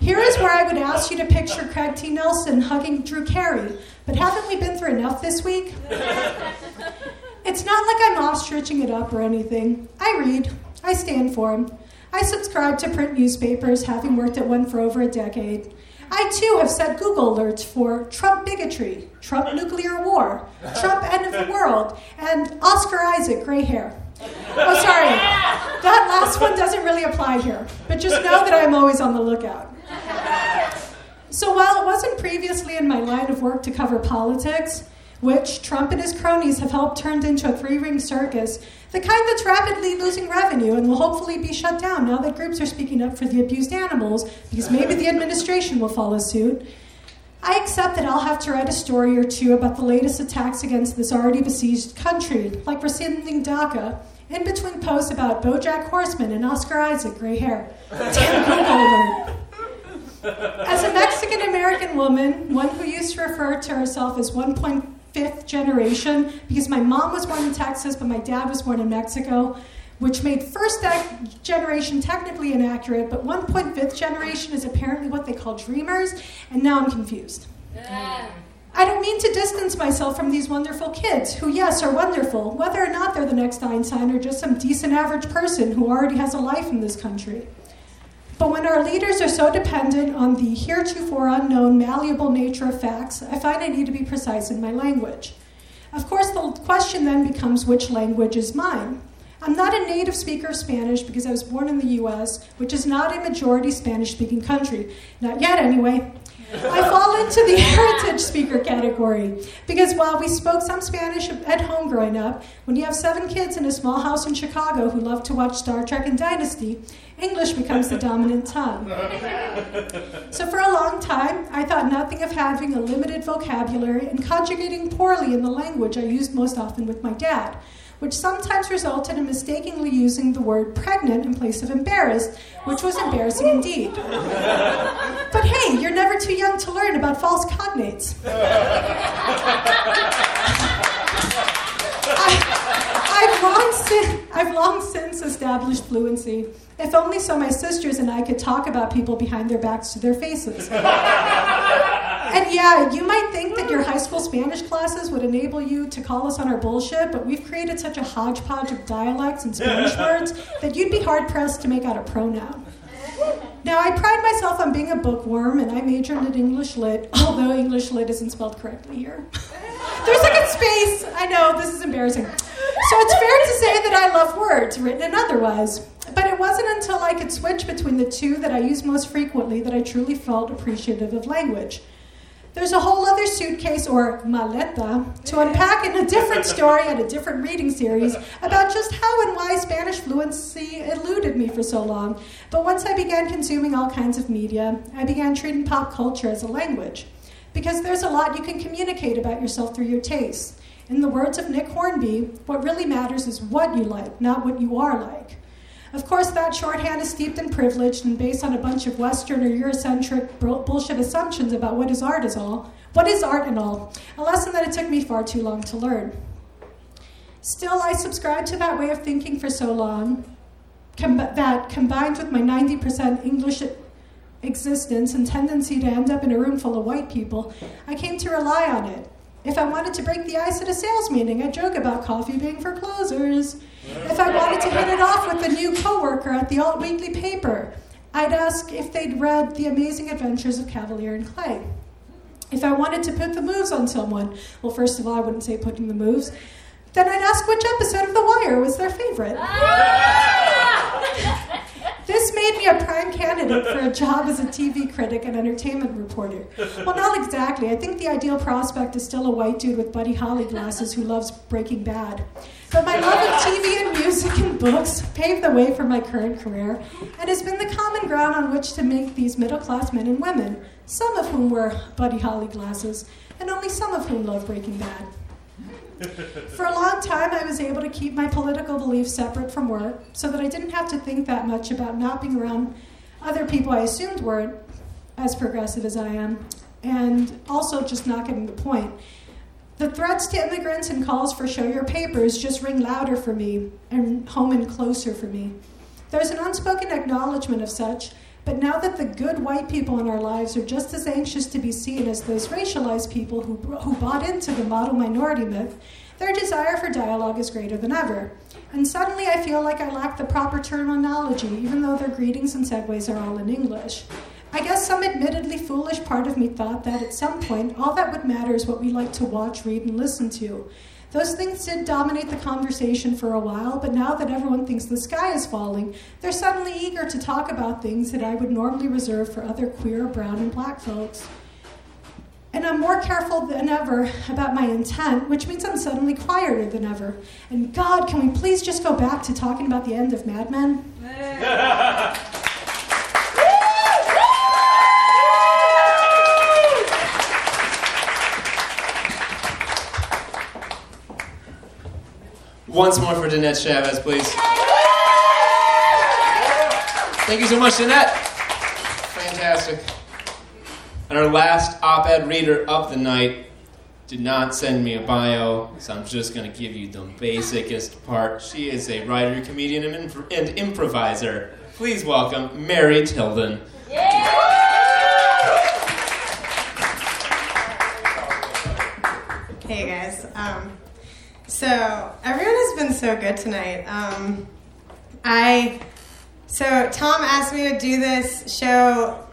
Here is where I would ask you to picture Craig T. Nelson hugging Drew Carey, but haven't we been through enough this week? It's not like I'm ostriching it up or anything. I read, I stand for. I subscribe to print newspapers, having worked at one for over a decade. I too have set Google alerts for Trump bigotry, Trump nuclear war, Trump end of the *laughs* world, and Oscar Isaac gray hair. Oh, sorry, that last one doesn't really apply here, but just know that I'm always on the lookout. So while it wasn't previously in my line of work to cover politics, which Trump and his cronies have helped turned into a three ring circus, the kind that's rapidly losing revenue and will hopefully be shut down now that groups are speaking up for the abused animals, because maybe the administration will follow suit. I accept that I'll have to write a story or two about the latest attacks against this already besieged country, like rescinding DACA, in between posts about Bojack Horseman and Oscar Isaac, gray hair. Damn *laughs* Google alert. As a Mexican American woman, one who used to refer to herself as 1.5 fifth generation because my mom was born in Texas, but my dad was born in Mexico, which made first generation technically inaccurate, but 1.5th generation is apparently what they call dreamers, and now I'm confused. Yeah. I don't mean to distance myself from these wonderful kids, who, yes, are wonderful, whether or not they're the next Einstein or just some decent average person who already has a life in this country. But when our leaders are so dependent on the heretofore unknown, malleable nature of facts, I find I need to be precise in my language. Of course, the question then becomes which language is mine? I'm not a native speaker of Spanish because I was born in the US, which is not a majority Spanish speaking country. Not yet, anyway. I fall into the *laughs* heritage speaker category because while we spoke some Spanish at home growing up, when you have seven kids in a small house in Chicago who love to watch Star Trek and Dynasty, English becomes the dominant tongue. So for a long time, I thought nothing of having a limited vocabulary and conjugating poorly in the language I used most often with my dad which sometimes resulted in mistakenly using the word pregnant in place of embarrassed, which was embarrassing indeed. but hey, you're never too young to learn about false cognates. I, have long, sin, I've long since established fluency. If only so my sisters and I could talk about people behind their backs to their faces. And yeah, you might think that your high school Spanish classes would enable you to call us on our bullshit, but we've created such a hodgepodge of dialects and Spanish *laughs* words that you'd be hard pressed to make out a pronoun. Now, I pride myself on being a bookworm, and I majored in English Lit, although English Lit isn't spelled correctly here. There's like a space. I know, this is embarrassing. So it's fair to say that I love words, written and otherwise. But it wasn't until I could switch between the two that I use most frequently that I truly felt appreciative of language. There's a whole other suitcase or maleta to unpack in a different story and a different reading series about just how and why Spanish fluency eluded me for so long. But once I began consuming all kinds of media, I began treating pop culture as a language. Because there's a lot you can communicate about yourself through your tastes. In the words of Nick Hornby, what really matters is what you like, not what you are like. Of course, that shorthand is steeped in privilege and based on a bunch of Western or Eurocentric bullshit assumptions about what is art is all. What is art and all? A lesson that it took me far too long to learn. Still, I subscribed to that way of thinking for so long com- that, combined with my 90% English existence and tendency to end up in a room full of white people, I came to rely on it. If I wanted to break the ice at a sales meeting, I joke about coffee being for closers. If I wanted to hit it off with a new coworker at the alt weekly paper, I'd ask if they'd read The Amazing Adventures of Kavalier and Clay. If I wanted to put the moves on someone, well, first of all, I wouldn't say putting the moves. Then I'd ask which episode of The Wire was their favorite. Ah! This made me a prime candidate for a job as a TV critic and entertainment reporter. Well, not exactly. I think the ideal prospect is still a white dude with Buddy Holly glasses who loves Breaking Bad. But my love of TV and music and books paved the way for my current career and has been the common ground on which to make these middle class men and women, some of whom wear Buddy Holly glasses, and only some of whom love Breaking Bad. *laughs* For a long time, I was able to keep my political beliefs separate from work so that I didn't have to think that much about not being around other people I assumed weren't as progressive as I am, and also just not getting the point. The threats to immigrants and calls for show your papers just ring louder for me and home and closer for me. There's an unspoken acknowledgement of such, but now that the good white people in our lives are just as anxious to be seen as those racialized people who, who bought into the model minority myth, their desire for dialogue is greater than ever. And suddenly I feel like I lack the proper terminology, even though their greetings and segues are all in English. I guess some admittedly foolish part of me thought that at some point all that would matter is what we like to watch, read, and listen to. Those things did dominate the conversation for a while, but now that everyone thinks the sky is falling, they're suddenly eager to talk about things that I would normally reserve for other queer, brown, and black folks. And I'm more careful than ever about my intent, which means I'm suddenly quieter than ever. And God, can we please just go back to talking about the end of Mad Men? *laughs* Once more for Danette Chavez, please. Thank you so much, Danette. Fantastic. And our last op ed reader of the night did not send me a bio, so I'm just going to give you the basicest part. She is a writer, comedian, and, imp- and improviser. Please welcome Mary Tilden. Hey guys. Um, so everyone has been so good tonight. Um, I so Tom asked me to do this show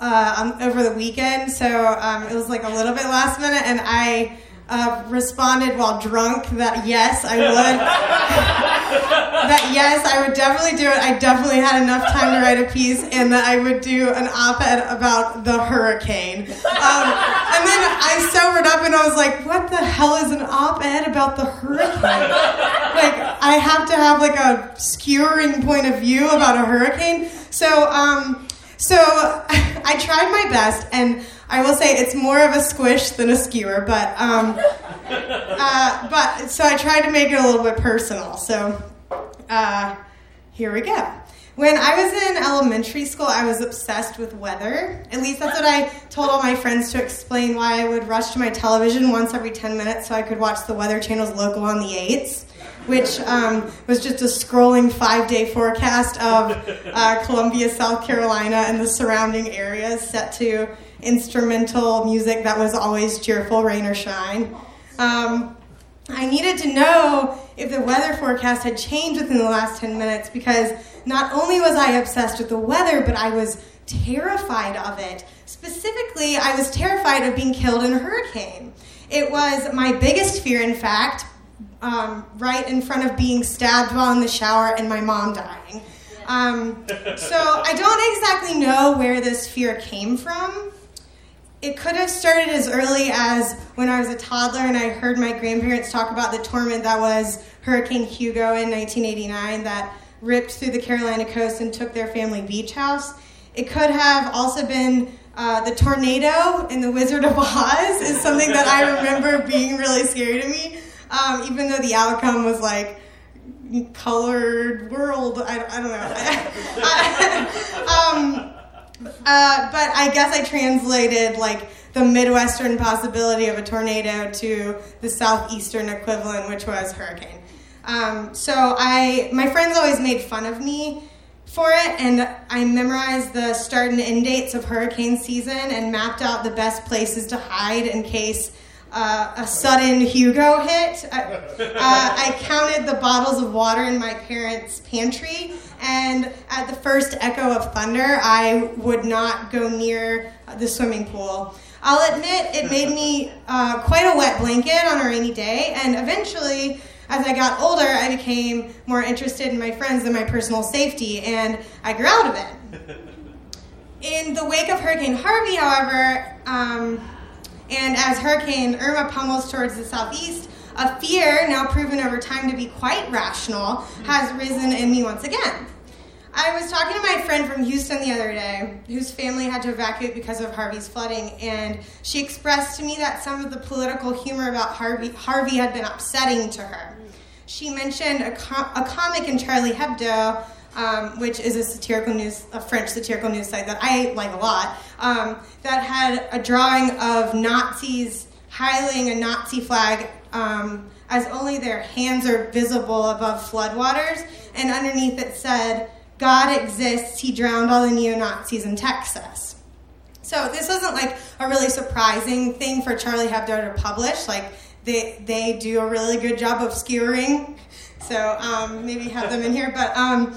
uh, um, over the weekend, so um, it was like a little bit last minute, and I uh, responded while drunk that yes, I would. *laughs* that yes, I would definitely do it. I definitely had enough time to write a piece, and that I would do an op-ed about the hurricane. Um, and then I sobered up, and I was like, "What the hell is an op-ed about the hurricane? Like, I have to have like a skewering point of view about a hurricane." So, um, so *laughs* I tried my best, and I will say it's more of a squish than a skewer, but um, *laughs* uh, but so I tried to make it a little bit personal. So uh, here we go. When I was in elementary school, I was obsessed with weather. At least that's what I told all my friends to explain why I would rush to my television once every 10 minutes so I could watch the Weather Channel's Local on the 8s, which um, was just a scrolling five day forecast of uh, Columbia, South Carolina, and the surrounding areas set to instrumental music that was always cheerful, rain or shine. Um, I needed to know if the weather forecast had changed within the last 10 minutes because not only was I obsessed with the weather, but I was terrified of it. Specifically, I was terrified of being killed in a hurricane. It was my biggest fear, in fact, um, right in front of being stabbed while in the shower and my mom dying. Um, so I don't exactly know where this fear came from. It could have started as early as when I was a toddler and I heard my grandparents talk about the torment that was Hurricane Hugo in 1989 that ripped through the Carolina coast and took their family beach house. It could have also been uh, the tornado in The Wizard of Oz, is something that I remember *laughs* being really scary to me, um, even though the outcome was like colored world. I, I don't know. *laughs* um, uh, but I guess I translated like the Midwestern possibility of a tornado to the Southeastern equivalent, which was hurricane. Um, so I, my friends always made fun of me for it, and I memorized the start and end dates of hurricane season and mapped out the best places to hide in case uh, a sudden Hugo hit. I, uh, I counted the bottles of water in my parents' pantry, and at the first echo of thunder, I would not go near the swimming pool. I'll admit it made me uh, quite a wet blanket on a rainy day, and eventually, as I got older, I became more interested in my friends than my personal safety, and I grew out of it. *laughs* In the wake of Hurricane Harvey, however, um, and as Hurricane Irma pummels towards the southeast, a fear, now proven over time to be quite rational, has risen in me once again. I was talking to my friend from Houston the other day, whose family had to evacuate because of Harvey's flooding, and she expressed to me that some of the political humor about Harvey, Harvey had been upsetting to her. She mentioned a, com- a comic in Charlie Hebdo, um, which is a satirical news, a French satirical news site that I like a lot, um, that had a drawing of Nazis highlighting a Nazi flag um, as only their hands are visible above floodwaters, and underneath it said, God exists, he drowned all the neo Nazis in Texas. So this wasn't like a really surprising thing for Charlie Hebdo to publish. Like they they do a really good job of skewering. So um, maybe have them in here. But um,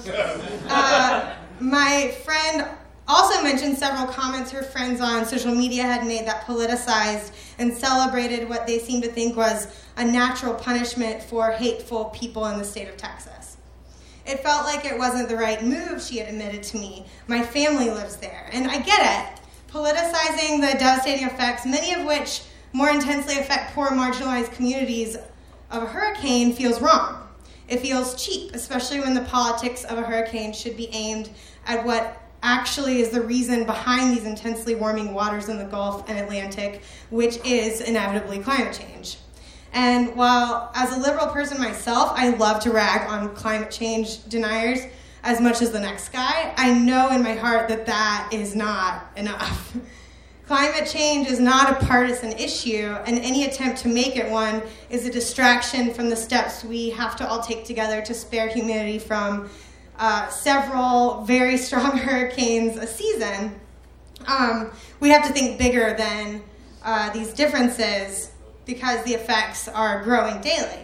uh, my friend also mentioned several comments her friends on social media had made that politicized and celebrated what they seemed to think was a natural punishment for hateful people in the state of Texas. It felt like it wasn't the right move, she had admitted to me. My family lives there. And I get it. Politicizing the devastating effects, many of which more intensely affect poor, marginalized communities of a hurricane, feels wrong. It feels cheap, especially when the politics of a hurricane should be aimed at what actually is the reason behind these intensely warming waters in the Gulf and Atlantic, which is inevitably climate change. And while, as a liberal person myself, I love to rag on climate change deniers as much as the next guy, I know in my heart that that is not enough. *laughs* climate change is not a partisan issue, and any attempt to make it one is a distraction from the steps we have to all take together to spare humanity from uh, several very strong *laughs* hurricanes a season. Um, we have to think bigger than uh, these differences because the effects are growing daily.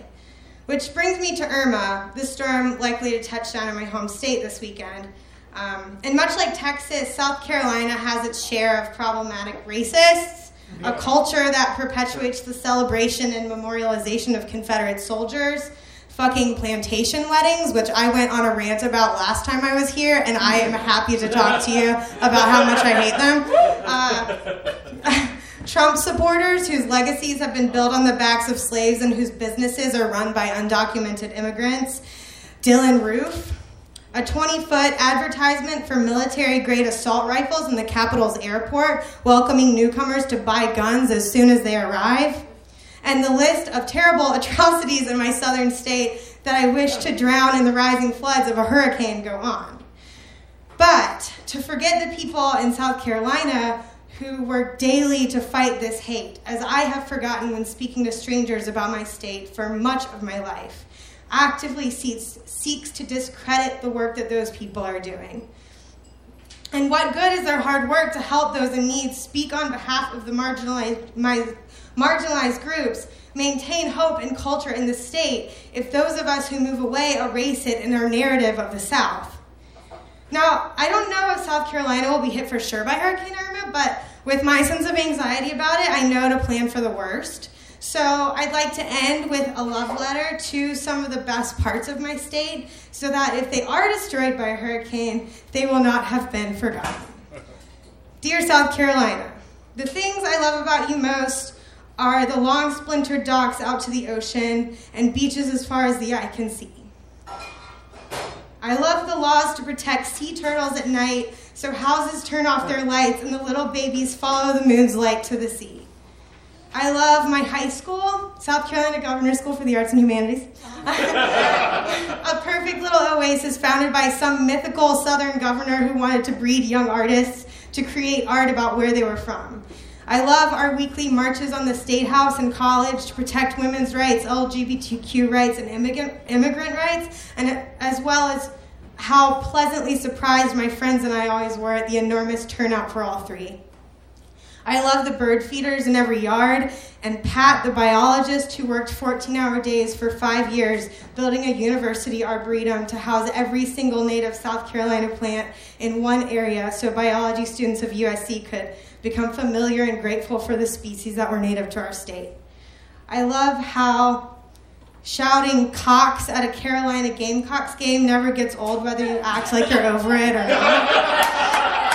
Which brings me to Irma, the storm likely to touch down in my home state this weekend. Um, and much like Texas, South Carolina has its share of problematic racists, a culture that perpetuates the celebration and memorialization of Confederate soldiers, fucking plantation weddings, which I went on a rant about last time I was here, and I am happy to talk to you about how much I hate them. Uh, *laughs* Trump supporters whose legacies have been built on the backs of slaves and whose businesses are run by undocumented immigrants. Dylann Roof, a 20 foot advertisement for military grade assault rifles in the Capitol's airport, welcoming newcomers to buy guns as soon as they arrive. And the list of terrible *laughs* atrocities in my southern state that I wish to drown in the rising floods of a hurricane go on. But to forget the people in South Carolina who work daily to fight this hate, as I have forgotten when speaking to strangers about my state for much of my life, actively seeks, seeks to discredit the work that those people are doing. And what good is their hard work to help those in need speak on behalf of the marginalized, my, marginalized groups, maintain hope and culture in the state, if those of us who move away erase it in our narrative of the South? Now, I don't know if South Carolina will be hit for sure by Hurricane Irma, but with my sense of anxiety about it, I know to plan for the worst. So I'd like to end with a love letter to some of the best parts of my state so that if they are destroyed by a hurricane, they will not have been forgotten. *laughs* Dear South Carolina, the things I love about you most are the long splintered docks out to the ocean and beaches as far as the eye can see. I love the laws to protect sea turtles at night so houses turn off their lights and the little babies follow the moon's light to the sea. I love my high school, South Carolina Governor School for the Arts and Humanities. *laughs* a perfect little oasis founded by some mythical southern governor who wanted to breed young artists to create art about where they were from. I love our weekly marches on the State House and college to protect women's rights, LGBTQ rights, and immigrant, immigrant rights, and as well as how pleasantly surprised my friends and I always were at the enormous turnout for all three. I love the bird feeders in every yard, and Pat, the biologist who worked 14 hour days for five years building a university arboretum to house every single native South Carolina plant in one area so biology students of USC could become familiar and grateful for the species that were native to our state. I love how shouting cocks at a Carolina Gamecocks game never gets old, whether you act like you're over it or not. *laughs*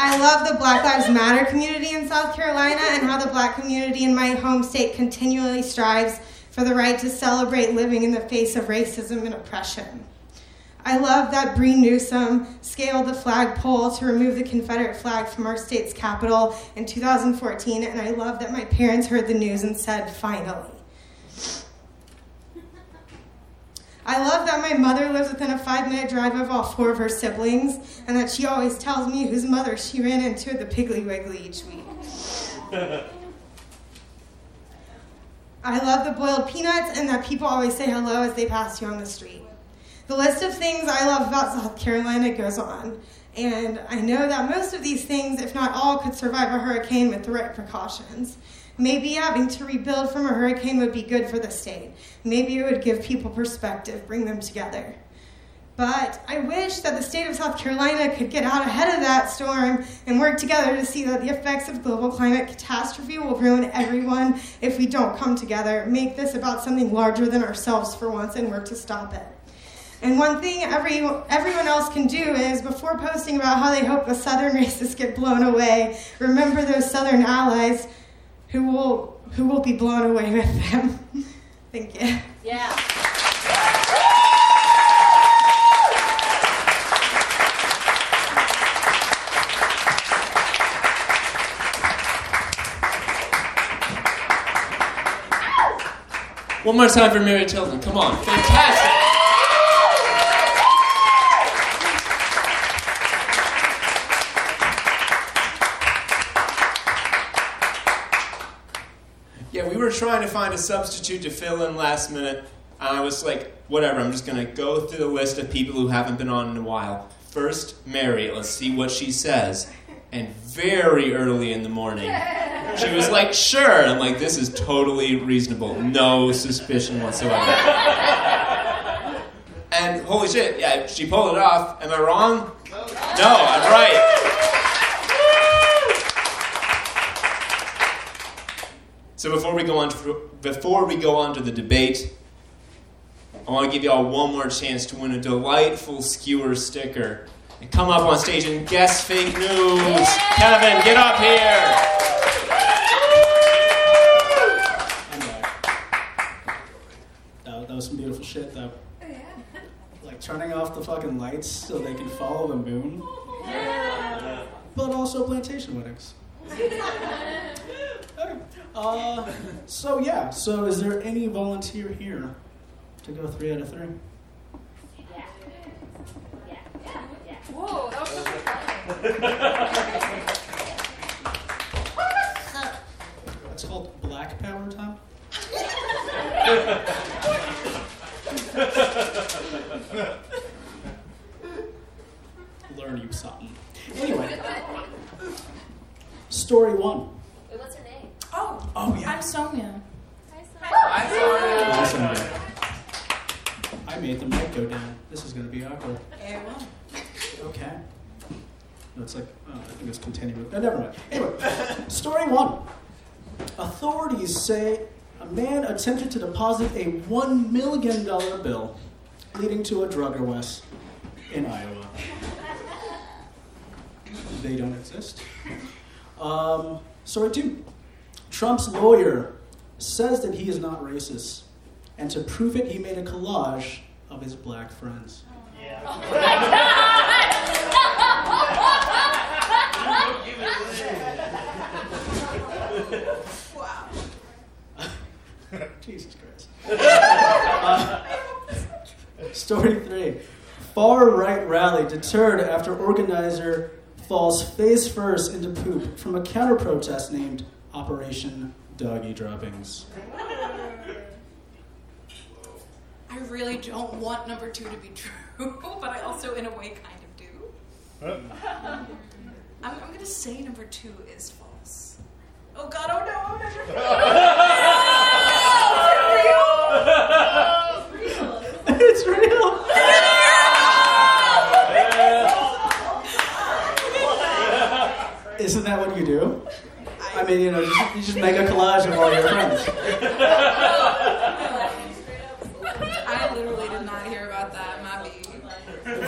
I love the Black Lives Matter community in South Carolina and how the black community in my home state continually strives for the right to celebrate living in the face of racism and oppression. I love that Bree Newsom scaled the flagpole to remove the Confederate flag from our state's capital in 2014, and I love that my parents heard the news and said, finally. I love that my mother lives within a five minute drive of all four of her siblings, and that she always tells me whose mother she ran into at the Piggly Wiggly each week. *laughs* I love the boiled peanuts and that people always say hello as they pass you on the street. The list of things I love about South Carolina goes on, and I know that most of these things, if not all, could survive a hurricane with the right precautions. Maybe having to rebuild from a hurricane would be good for the state. Maybe it would give people perspective, bring them together. But I wish that the state of South Carolina could get out ahead of that storm and work together to see that the effects of global climate catastrophe will ruin everyone if we don't come together, make this about something larger than ourselves for once, and work to stop it. And one thing every, everyone else can do is before posting about how they hope the Southern racists get blown away, remember those Southern allies who will who will be blown away with them. *laughs* Thank you. Yeah. One more time for Mary Tilden. Come on. Fantastic. Yeah, we were trying to find a substitute to fill in last minute. I was like, whatever, I'm just going to go through the list of people who haven't been on in a while. First, Mary. Let's see what she says. And very early in the morning, she was like, sure. I'm like, this is totally reasonable. No suspicion whatsoever. And holy shit, yeah, she pulled it off. Am I wrong? No, I'm right. So before we go on to, before we go on to the debate, I want to give you all one more chance to win a delightful skewer sticker. And come up on stage and guess fake news. Kevin, get up here. That, that was some beautiful shit, though. Like turning off the fucking lights so they can follow the moon. But also plantation weddings. Okay. *laughs* Uh, so yeah. So is there any volunteer here to go three out of three? Whoa, that was *laughs* so It's called Black Power Time. Learn you something. Anyway, story one. Wait, what's her name? Oh, Oh yeah. I'm Sonia. Awesome. I made the mic go down. This is gonna be awkward. Okay. No, it's like, oh, I think it's continuing. No, never mind. Anyway, story one. Authorities say a man attempted to deposit a $1 million bill leading to a drug arrest in Iowa. They don't exist. Um, story two. Trump's lawyer says that he is not racist, and to prove it, he made a collage of his black friends. Jesus *laughs* Christ. Uh, story three. Far right rally deterred after organizer falls face first into poop from a counter protest named Operation Doggy Droppings. I really don't want number two to be *laughs* true, but I also, in a way, kind of do. I'm, I'm gonna say number two is false. Oh God! Oh no! Oh no! *laughs* Oh, it's real. Isn't that what you do? I mean, you know, just, you just make a collage of all your friends. I literally did not hear about that. My.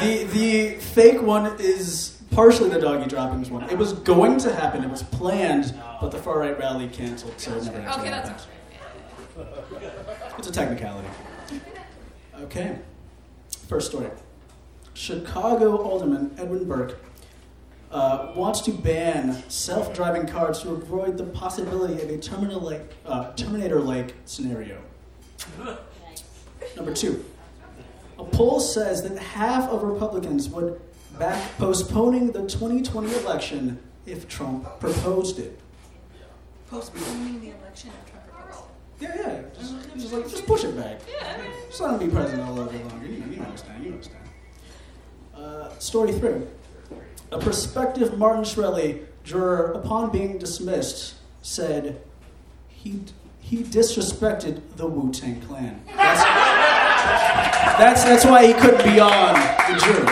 The the fake one is partially the doggy droppings one. It was going to happen. It was planned, but the far right rally canceled, so it never actually Okay, that's happened. It's a technicality. Okay. First story. Chicago Alderman Edwin Burke uh, wants to ban self-driving cars to avoid the possibility of a Terminator-like, uh, Terminator-like scenario. Number two. A poll says that half of Republicans would back postponing the 2020 election if Trump proposed it. Postponing the election. Yeah, yeah. Just, just like just push it back. Yeah. Just let him be president a little bit longer. You, you understand. You understand. Uh, story three. A prospective Martin Shkreli juror, upon being dismissed, said he he disrespected the Wu Tang Clan. That's, that's that's why he couldn't be on the jury.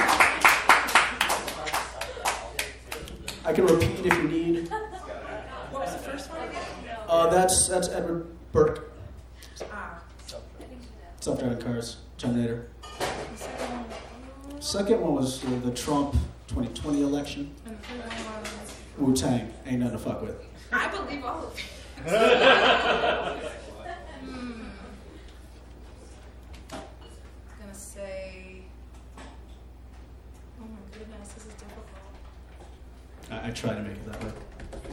I can repeat if you need. What was the first one? Uh, that's that's Edward Burke. Ah. Self-driving cars, Terminator. Second one. Was uh, the Trump 2020 election. And the third one was. Wu Tang ain't nothing to fuck with. I believe all of it. *laughs* hmm. Gonna say. Oh my goodness, this is difficult. I, I try to make it that way.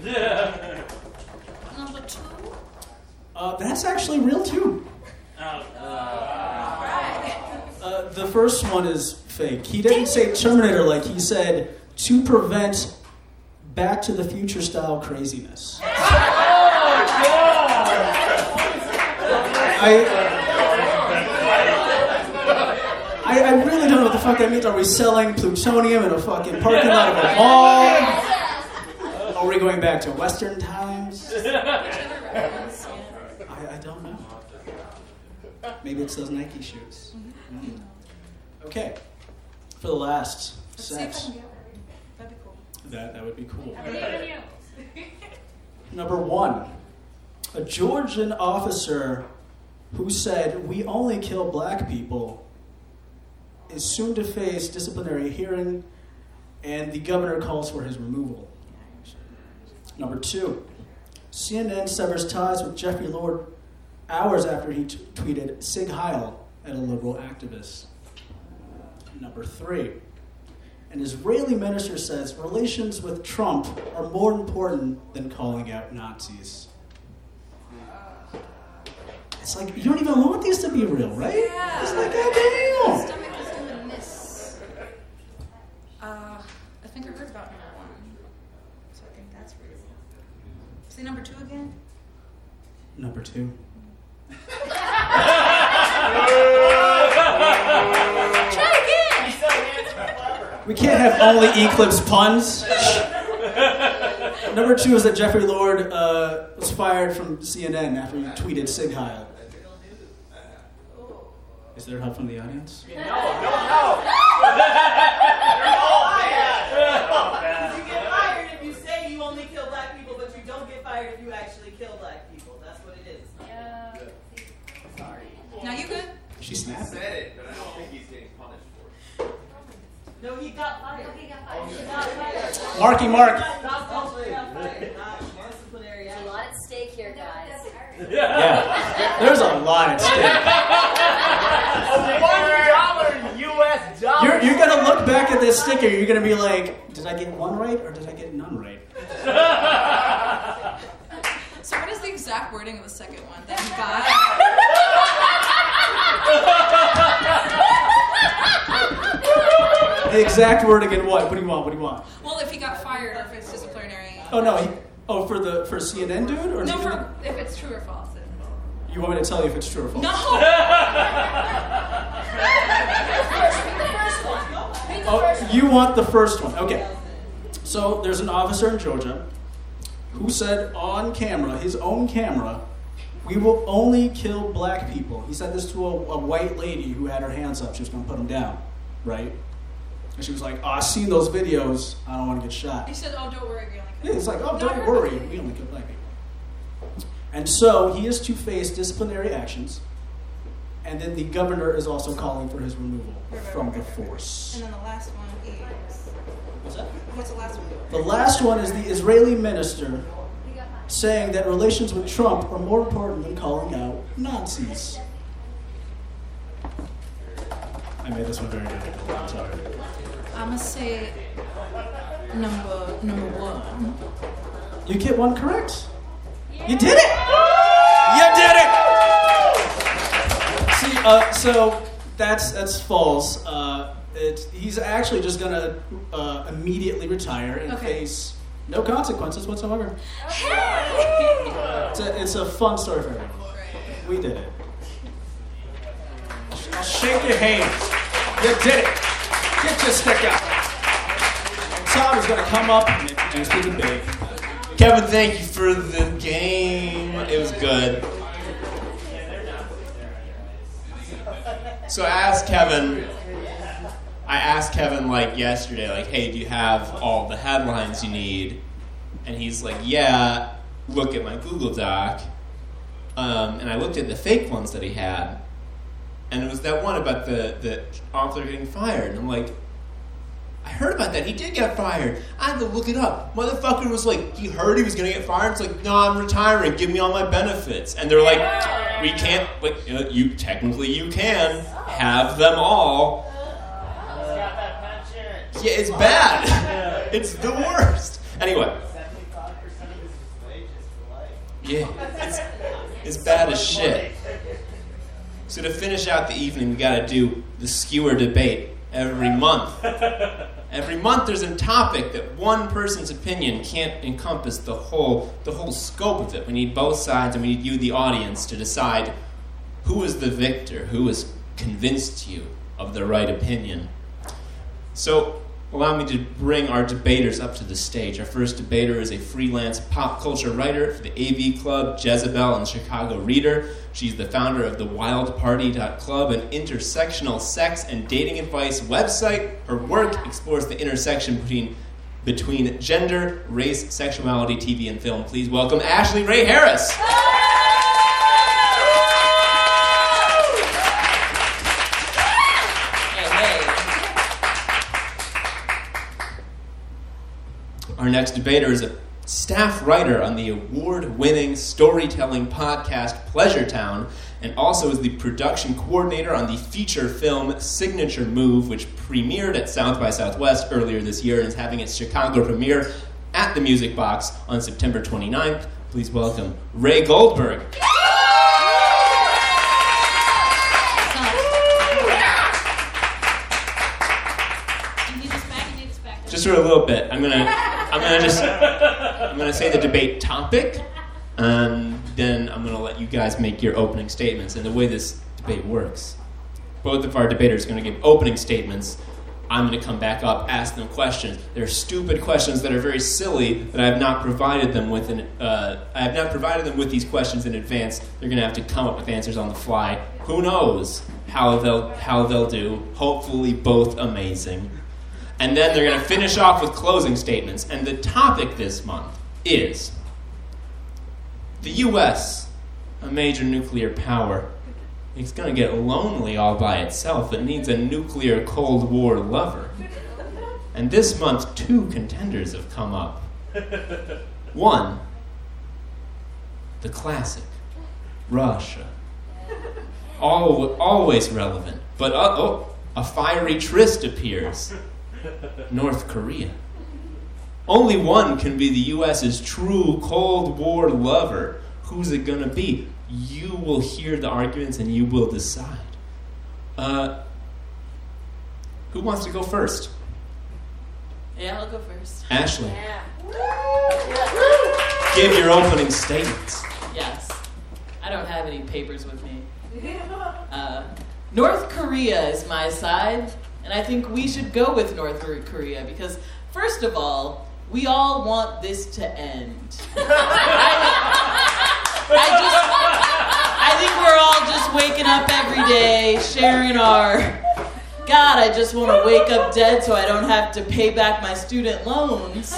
Yeah. *laughs* Number two. Uh, that's actually real too. Right. Uh, the first one is fake. He didn't say Terminator like he said to prevent Back to the Future style craziness. *laughs* I, I, I really don't know what the fuck that means. Are we selling plutonium in a fucking parking lot of a mall? *laughs* Are we going back to Western times? *laughs* I, I don't know. It's those Nike shoes. Mm. Okay. For the last Let's see if I sex. can. That'd be cool. That, that would be cool. *laughs* Number one, a Georgian officer who said, We only kill black people, is soon to face disciplinary hearing, and the governor calls for his removal. Number two, CNN severs ties with Jeffrey Lord hours after he t- tweeted Sieg Heil at a liberal activist. Number three, an Israeli minister says relations with Trump are more important than calling out Nazis. It's like you don't even want these to be real, right? Yeah. It's like, My goddamn. stomach is doing this. Uh, I think I heard about number one. So I think that's real. Say number two again. Number two. Try again. We can't have only Eclipse puns. Number two is that Jeffrey Lord uh, was fired from CNN after he tweeted Sieg Heil. Is there help from the audience? You get fired if you say you only kill black people, but you don't get fired if you actually kill black people. That's what it is. Now you good? She snapped. said it, but I don't think he's getting punished for it. No, he got fired. Oh, he got fired. Marky Mark. Not got fired. Not disciplinary There's a lot at stake here, guys. Yeah. There's a lot at stake. One dollar U.S. dollar. You're, you're gonna look back at this sticker, you're gonna be like, did I get one right or did I get none right? *laughs* So what is the exact wording of the second one? That he *laughs* got. *laughs* The exact word again, what? What do you want? What do you want? Well, if he got fired or if it's disciplinary. Oh no, he, oh for the for CNN dude or No, for if it's true or false. you want me to tell you if it's true or false? No. *laughs* Oh, you want the first one? Okay. So there's an officer in Georgia who said on camera, his own camera, we will only kill black people. He said this to a, a white lady who had her hands up. She was going to put them down, right? And she was like, oh, I've seen those videos. I don't want to get shot. He said, "Oh, don't worry, we only Yeah, it's like, oh, don't worry, we only kill black people. And so he is to face disciplinary actions, and then the governor is also calling for his removal from the force. And then the last one is. What's that? What's the last one? The last one is the Israeli minister saying that relations with Trump are more important than calling out Nazis. I made this one very difficult. I'm sorry. I'm gonna say number number one. You get one correct. You did it! You did it! See, uh, so that's that's false. Uh, it, he's actually just gonna uh, immediately retire and Okay. face no consequences whatsoever. It's a, it's a fun story for everyone. We did it. I'll shake your hands. You did it. Get your stick out. Tom is gonna come up and introduce the debate. Kevin, thank you for the game. It was good. So I asked Kevin, I asked Kevin like yesterday, like, hey, do you have all the headlines you need? And he's like, yeah, look at my Google Doc. Um, and I looked at the fake ones that he had. And it was that one about the, the author getting fired. And I'm like, I heard about that. He did get fired. I had to look it up. Motherfucker was like, he heard he was gonna get fired. It's like, no, I'm retiring. Give me all my benefits. And they're like, we can't. Like, you, know, you technically you can have them all. Yeah, it's bad. *laughs* it's the worst. Anyway. Yeah, it's, it's bad as shit. So to finish out the evening, we got to do the skewer debate every month. Every month, there's a topic that one person's opinion can't encompass the whole the whole scope of it. We need both sides, and we need you, the audience, to decide who is the victor, who has convinced you of the right opinion. So, allow me to bring our debaters up to the stage. Our first debater is a freelance pop culture writer for the AV Club, Jezebel, and Chicago Reader. She's the founder of the WildParty.club, an intersectional sex and dating advice website. Her work explores the intersection between between gender, race, sexuality, TV, and film. Please welcome Ashley Ray Harris. Our next debater is a staff writer on the award winning storytelling podcast Pleasure Town, and also is the production coordinator on the feature film Signature Move, which premiered at South by Southwest earlier this year and is having its Chicago premiere at the Music Box on September 29th. Please welcome Ray Goldberg. You need this back. You need this back. Just for a little bit. I'm gonna I'm gonna just I'm gonna say the debate topic, and then I'm gonna let you guys make your opening statements. And the way this debate works, both of our debaters are gonna give opening statements. I'm gonna come back up, ask them questions. They're stupid questions that are very silly that I have not provided them with. An, uh, I have not provided them with these questions in advance. They're gonna have to come up with answers on the fly. Who knows how they'll how they'll do? Hopefully, both amazing. And then they're going to finish off with closing statements. And the topic this month is the U.S., a major nuclear power. It's going to get lonely all by itself. It needs a nuclear Cold War lover. And this month, two contenders have come up. One, the classic, Russia. Al- always relevant. But uh, oh, a fiery tryst appears. North Korea. Only one can be the U.S.'s true Cold War lover. Who's it gonna be? You will hear the arguments and you will decide. Uh, who wants to go first? Yeah, I'll go first. Ashley, Yeah. give your opening statements. Yes. I don't have any papers with me. Uh, North Korea is my side, and I think we should go with North Korea because, first of all, we all want this to end. *laughs* I just, I think we're all just waking up every day, sharing our, God, I just want to wake up dead so I don't have to pay back my student loans.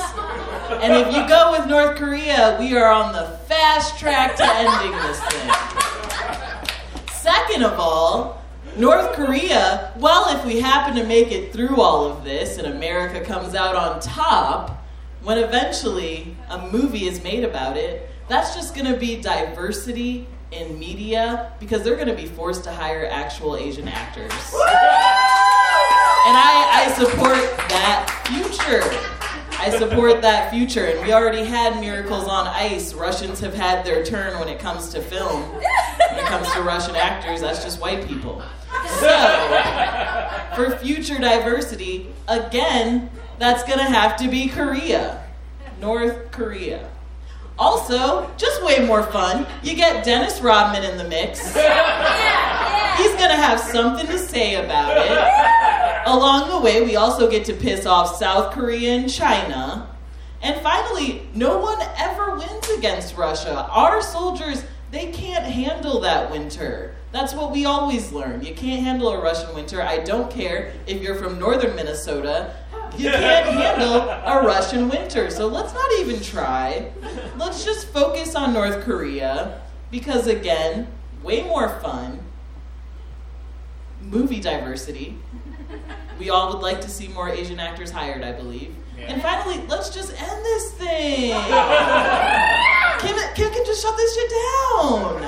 And if you go with North Korea, we are on the fast track to ending this thing. Second of all, North Korea, well, if we happen to make it through all of this and America comes out on top, when eventually a movie is made about it, that's just going to be diversity in media because they're going to be forced to hire actual Asian actors. And I, I support that future. I support that future. And we already had Miracles on Ice. Russians have had their turn when it comes to film. When it comes to Russian actors, that's just white people. So, for future diversity, again, that's going to have to be Korea. North Korea. Also, just way more fun, you get Dennis Rodman in the mix. He's going to have something to say about it. Along the way, we also get to piss off South Korea and China. And finally, no one ever wins against Russia. Our soldiers, they can't handle that winter. That's what we always learn. You can't handle a Russian winter. I don't care if you're from northern Minnesota. You can't handle a Russian winter. So let's not even try. Let's just focus on North Korea because, again, way more fun. Movie diversity. We all would like to see more Asian actors hired, I believe. And finally, let's just end this thing. *laughs* Kim, Kim can just shut this shit down.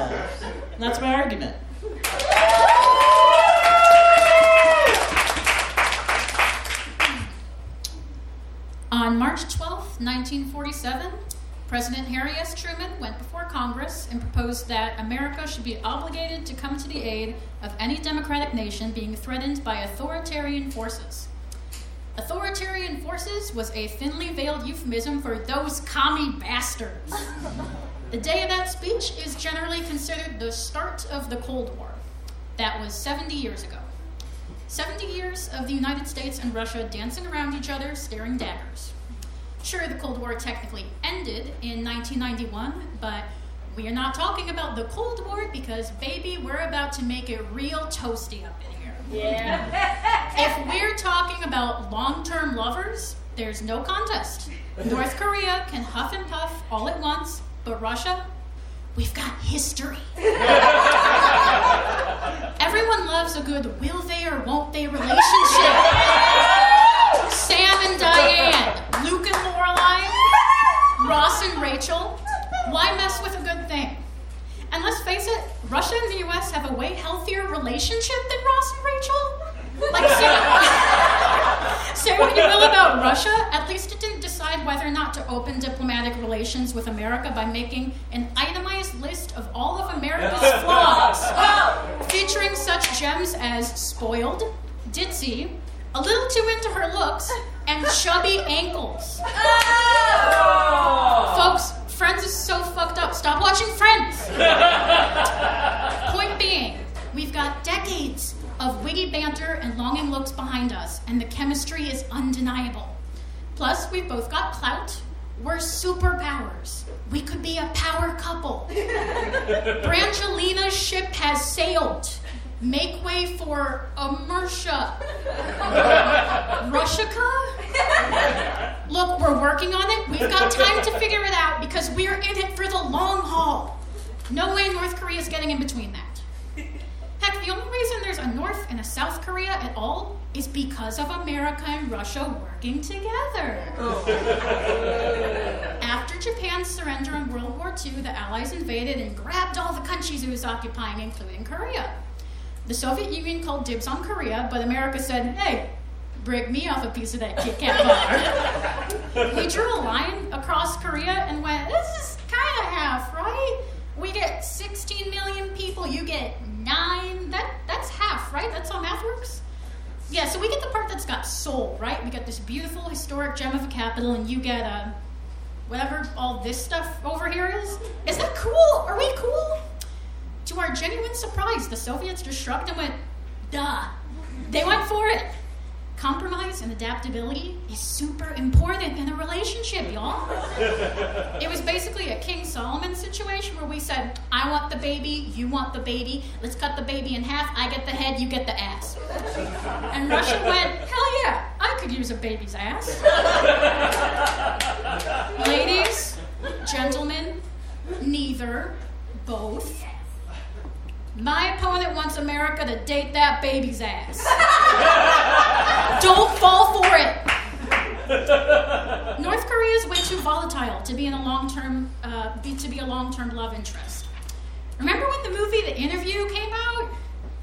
And that's my argument. On March 12, 1947, President Harry S. Truman went before Congress and proposed that America should be obligated to come to the aid of any democratic nation being threatened by authoritarian forces. Authoritarian forces was a thinly veiled euphemism for those commie bastards. the day of that speech is generally considered the start of the Cold War. That was 70 years ago. 70 years of the United States and Russia dancing around each other, staring daggers. Sure, the Cold War technically ended in 1991, but we are not talking about the Cold War because, baby, we're about to make it real toasty up in here. Yeah. if we're talking about long term lovers, there's no contest. North Korea can huff and puff all at once, but Russia, we've got history. *laughs* Everyone loves a good will they or won't they relationship. *laughs* Sam and Diane, Luke and Lorelai, Ross and Rachel. Why mess with a good thing? And let's face it, Russia and the US have a way healthier relationship than Ross and Rachel. Like, say, say what you will about Russia, at least it didn't decide whether or not to open diplomatic relations with America by making an itemized list of all of America's flaws, *laughs* featuring such gems as spoiled, ditzy, a little too into her looks, and chubby ankles. Oh. Folks, Friends is so fucked up. Stop watching Friends. Point being, we've got decades of witty banter and longing looks behind us, and the chemistry is undeniable. Plus, we've both got clout. We're superpowers. We could be a power couple. *laughs* Brangelina's ship has sailed. Make way for Amersha. Russica? Look, we're working on it. We've got time to figure it out because we're in it for the long haul. No way North Korea is getting in between that. Heck, the only reason there's a North and a South Korea at all is because of America and Russia working together. After Japan's surrender in World War II, the Allies invaded and grabbed all the countries it was occupying, including Korea. The Soviet Union called dibs on Korea, but America said, hey, break me off a piece of that Kit Kat bar. *laughs* we drew a line across Korea and went, this is kind of half, right? We get 16 million people, you get nine. That That's half, right? That's how math works? Yeah, so we get the part that's got soul, right? We got this beautiful historic gem of a capital, and you get uh, whatever all this stuff over here is. Is that cool? Are we cool? To our genuine surprise, the Soviets just shrugged and went, duh. They went for it. Compromise and adaptability is super important in a relationship, y'all. it was basically a King Solomon situation where we said, I want the baby, you want the baby, let's cut the baby in half, I get the head, you get the ass. And Russia went, hell yeah, I could use a baby's ass. Ladies, gentlemen, neither, both. My opponent wants America to date that baby's ass. *laughs* Don't fall for it. *laughs* North Korea is way too volatile to be in a long-term, uh, be, to be a long-term love interest. Remember when the movie The Interview came out?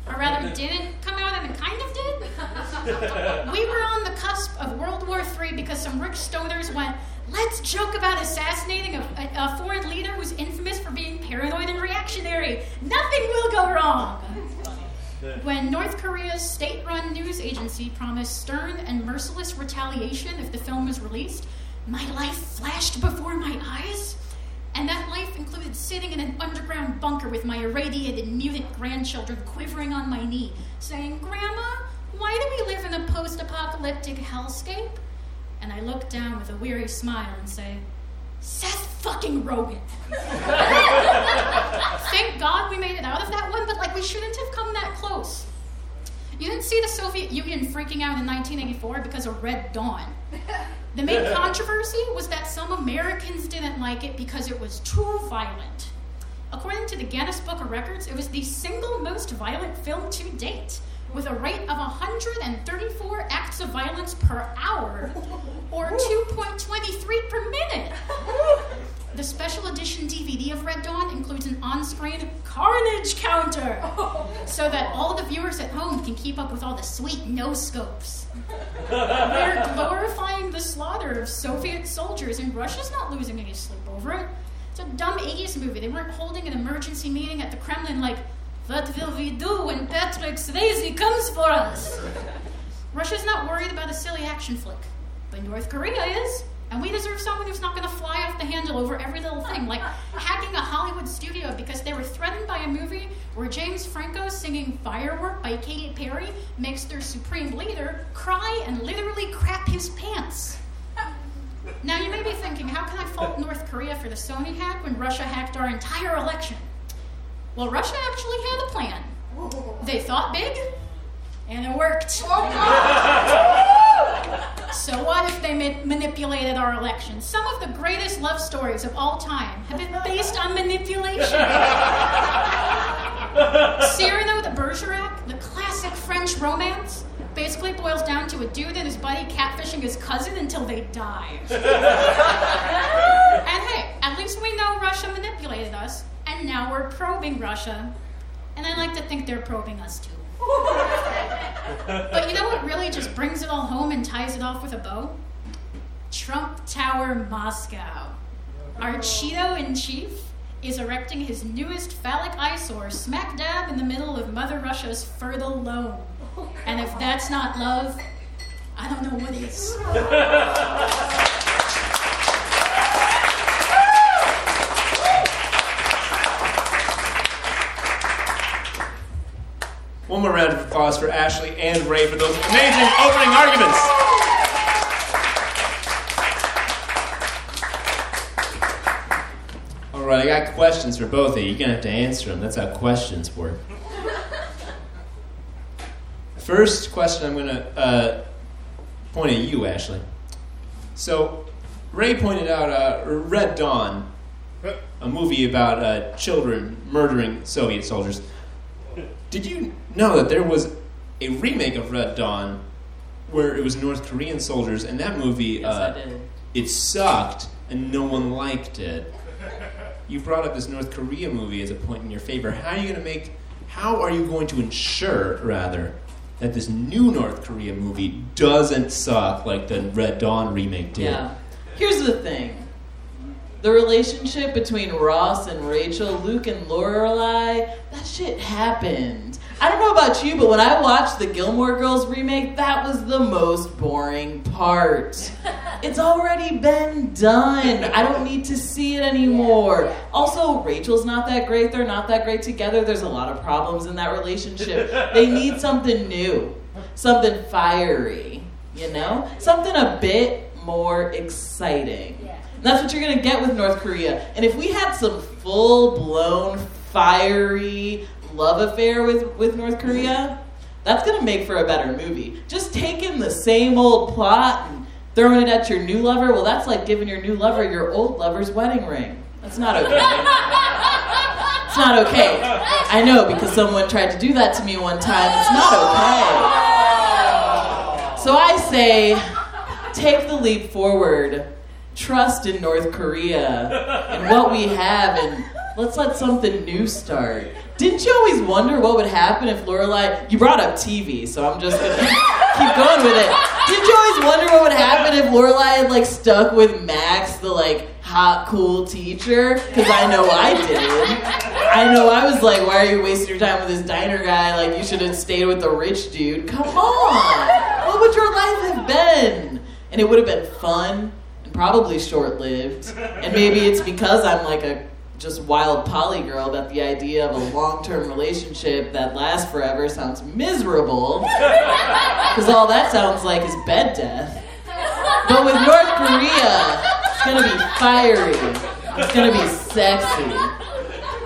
Or rather, didn't come out and it kind of did? *laughs* we were on the cusp of World War III because some rich stoners went, let's joke about assassinating a, a, foreign leader who's infamous for being paranoid and reactionary. Nothing will go wrong. When North Korea's state run news agency promised stern and merciless retaliation if the film was released, my life flashed before my eyes. And that life included sitting in an underground bunker with my irradiated mutant grandchildren quivering on my knee, saying, Grandma, why do we live in a post apocalyptic hellscape? And I look down with a weary smile and say, Seth fucking Rogen. *laughs* Thank God we made it out of that one, but like we shouldn't have come that close. You didn't see the Soviet Union freaking out in 1984 because of Red Dawn. The main *laughs* controversy was that some Americans didn't like it because it was too violent. According to the Guinness Book of Records, it was the single most violent film to date, with a rate of 134 acts of violence per hour, or *laughs* 2.23 per minute. *laughs* The special edition DVD of Red Dawn includes an on screen carnage counter *laughs* so that all the viewers at home can keep up with all the sweet no scopes. They're glorifying the slaughter of Soviet soldiers, and Russia's not losing any sleep over it. It's a dumb 80s movie. They weren't holding an emergency meeting at the Kremlin like, what will we do when Patrick Swayze comes for us? Russia's not worried about a silly action flick, but North Korea is. And we deserve someone who's not going to fly off the handle over every little thing, like hacking a Hollywood studio because they were threatened by a movie where James Franco singing Firework by Katy Perry makes their supreme leader cry and literally crap his pants. Now, you may be thinking, how can I fault North Korea for the Sony hack when Russia hacked our entire election? Well, Russia actually had a plan. They thought big, and it worked. *laughs* So what if they ma- manipulated our election? Some of the greatest love stories of all time have been based on manipulation. *laughs* Cyrano de Bergerac, the classic French romance, basically boils down to a dude and his buddy catfishing his cousin until they die. *laughs* and hey, at least we know Russia manipulated us, and now we're probing Russia. And I like to think they're probing us too. But you know what really just brings it all home and ties it off with a bow? Trump Tower Moscow. Our Cheeto in chief is erecting his newest phallic eyesore smack dab in the middle of Mother Russia's fertile loam. And if that's not love, I don't know what is. One more round of applause for Ashley and Ray for those amazing opening arguments. All right, I got questions for both of you. You're gonna have to answer them. That's how questions work. First question, I'm gonna uh, point at you, Ashley. So, Ray pointed out uh, Red Dawn, a movie about uh, children murdering Soviet soldiers. Did you know that there was a remake of Red Dawn where it was North Korean soldiers, and that movie Yes, uh, I did. it sucked and no one liked it. You brought up this North Korea movie as a point in your favor. How are you going to make? How are you going to ensure, rather, that this new North Korea movie doesn't suck like the Red Dawn remake did? Yeah. Here's the thing. The relationship between Ross and Rachel, Luke and Lorelai, that shit happened. I don't know about you, but when I watched the Gilmore Girls remake, that was the most boring part. *laughs* It's already been done. I don't need to see it anymore. Also, Rachel's not that great. They're not that great together. There's a lot of problems in that relationship. They *laughs* need something new, something fiery. You know? Something a bit more exciting. And that's what you're gonna get with North Korea. And if we had some full blown, fiery love affair with, with North Korea, mm-hmm. that's gonna make for a better movie. Just taking the same old plot and throwing it at your new lover, well, that's like giving your new lover your old lover's wedding ring. That's not okay. It's not okay. I know because someone tried to do that to me one time. It's not okay. So I say, take the leap forward, trust in North Korea and what we have, and let's let something new start. Didn't you always wonder what would happen if Lorelai? You brought up TV, so I'm just gonna keep going with it. Didn't you always wonder what would happen if Lorelai had like stuck with Max, the like hot, cool teacher? Because I know I did. I know I was like, why are you wasting your time with this diner guy? Like, you should have stayed with the rich dude. Come on! What would your life have been? And it would have been fun and probably short lived. And maybe it's because I'm like a just wild poly girl that the idea of a long term relationship that lasts forever sounds miserable. *laughs* Because all that sounds like is bed death. But with North Korea, it's gonna be fiery, it's gonna be sexy,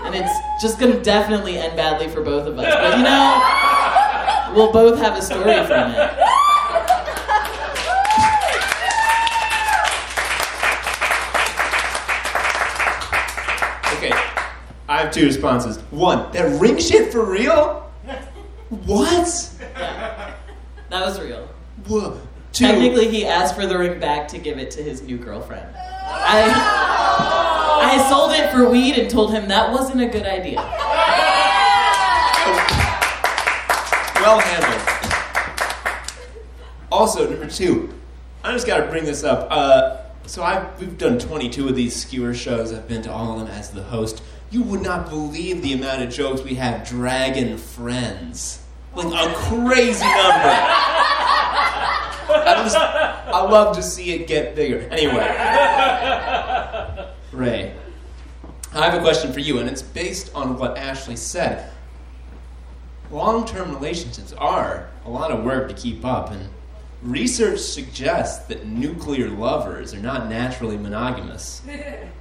and it's just gonna definitely end badly for both of us. But you know, we'll both have a story from it. Okay, I have two responses. One, that ring shit for real? What? That was real. Whoa. Two. Technically, he asked for the ring back to give it to his new girlfriend. I, I sold it for weed and told him that wasn't a good idea. Well handled. Also, number two, I just got to bring this up. Uh, so I we've done 22 of these skewer shows. I've been to all of them as the host. You would not believe the amount of jokes we have dragon friends. Like a crazy number. I just I love to see it get bigger. Anyway, Ray, I have a question for you, and it's based on what Ashley said. Long term relationships are a lot of work to keep up, and research suggests that nuclear lovers are not naturally monogamous. *laughs*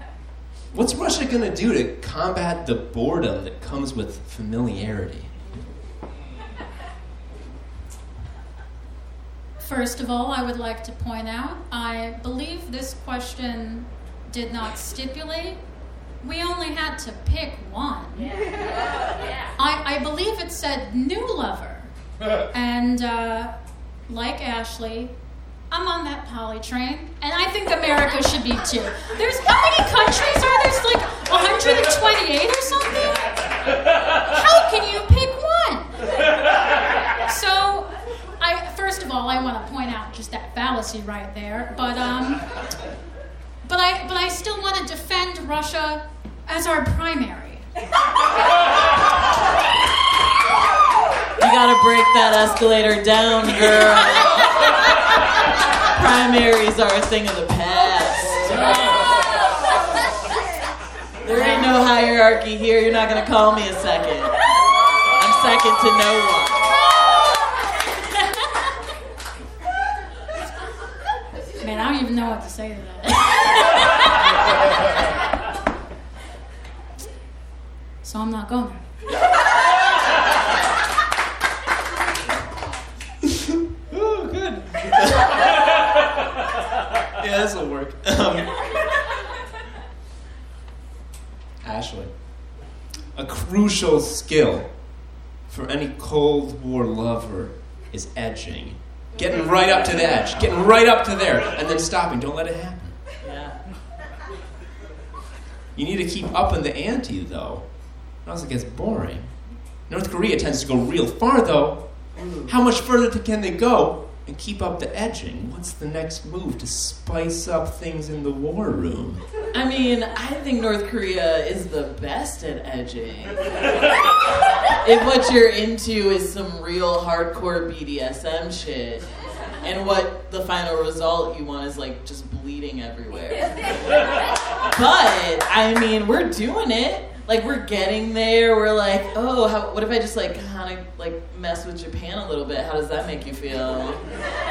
What's Russia going to do to combat the boredom that comes with familiarity? First of all, I would like to point out I believe this question did not stipulate. We only had to pick one. I, I believe it said new lover. *laughs* and uh, like Ashley, I'm on that poly train, and I think America should be too. There's how many countries are there? There's like 128 or something? How can you pick one? So, I first of all, I want to point out just that fallacy right there. But um, but I but I still want to defend Russia as our primary. You gotta break that escalator down, girl. *laughs* Primaries are a thing of the past. There ain't no hierarchy here. You're not gonna call me a second. I'm second to no one. Man, I don't even know what to say to that. *laughs* so I'm not going. Yeah, this will work. *laughs* Um, Ashley, a crucial skill for any Cold War lover is edging. Getting right up to the edge, getting right up to there, and then stopping. Don't let it happen. Yeah. You need to keep up upping the ante, though, or else it gets boring. North Korea tends to go real far, though. How much further can they go and keep up the edging? What's the next move to spice up things in the war room? I mean, I think North Korea is the best at edging. if what you're into is some real hardcore BDSM shit, and what the final result you want is like just bleeding everywhere. but, I mean, we're doing it. Like we're getting there. We're like, oh, how, what if I just like kind of like mess with Japan a little bit? How does that make you feel?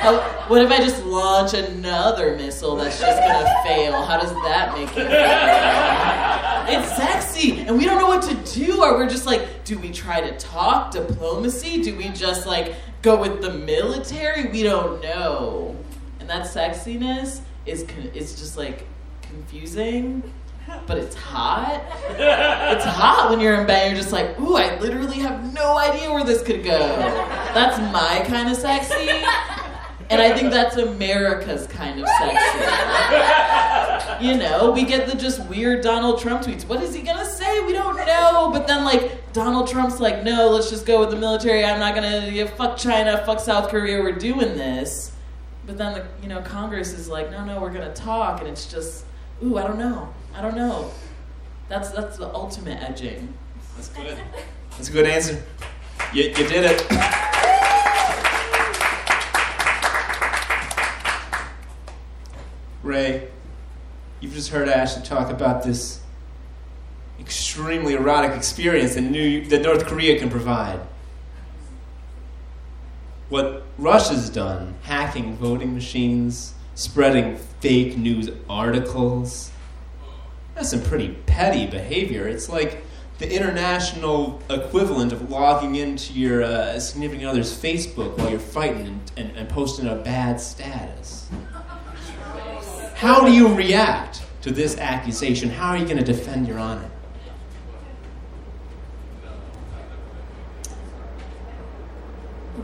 How, what if I just launch another missile that's just gonna fail? How does that make you feel? It's sexy, and we don't know what to do. Or we're just like, do we try to talk diplomacy? Do we just like go with the military? We don't know, and that sexiness is con- just like confusing but it's hot. It's hot when you're in bed. You're just like, ooh, I literally have no idea where this could go. That's my kind of sexy. And I think that's America's kind of sexy. You know, we get the just weird Donald Trump tweets. What is he gonna say? We don't know. But then, like, Donald Trump's like, no, let's just go with the military. I'm not gonna, yeah, fuck China, fuck South Korea, we're doing this. But then, the, you know, Congress is like, no, no, we're gonna talk. And it's just, ooh, I don't know. I don't know. That's that's the ultimate edging. That's good. That's a good answer. You, you did it. Ray, you've just heard Ashley talk about this extremely erotic experience that, New, that North Korea can provide. What Russia's done, hacking voting machines, spreading fake news articles, that's some pretty petty behavior. It's like the international equivalent of logging into your uh, significant other's Facebook while you're fighting and, and, and posting a bad status. How do you react to this accusation? How are you going to defend your honor?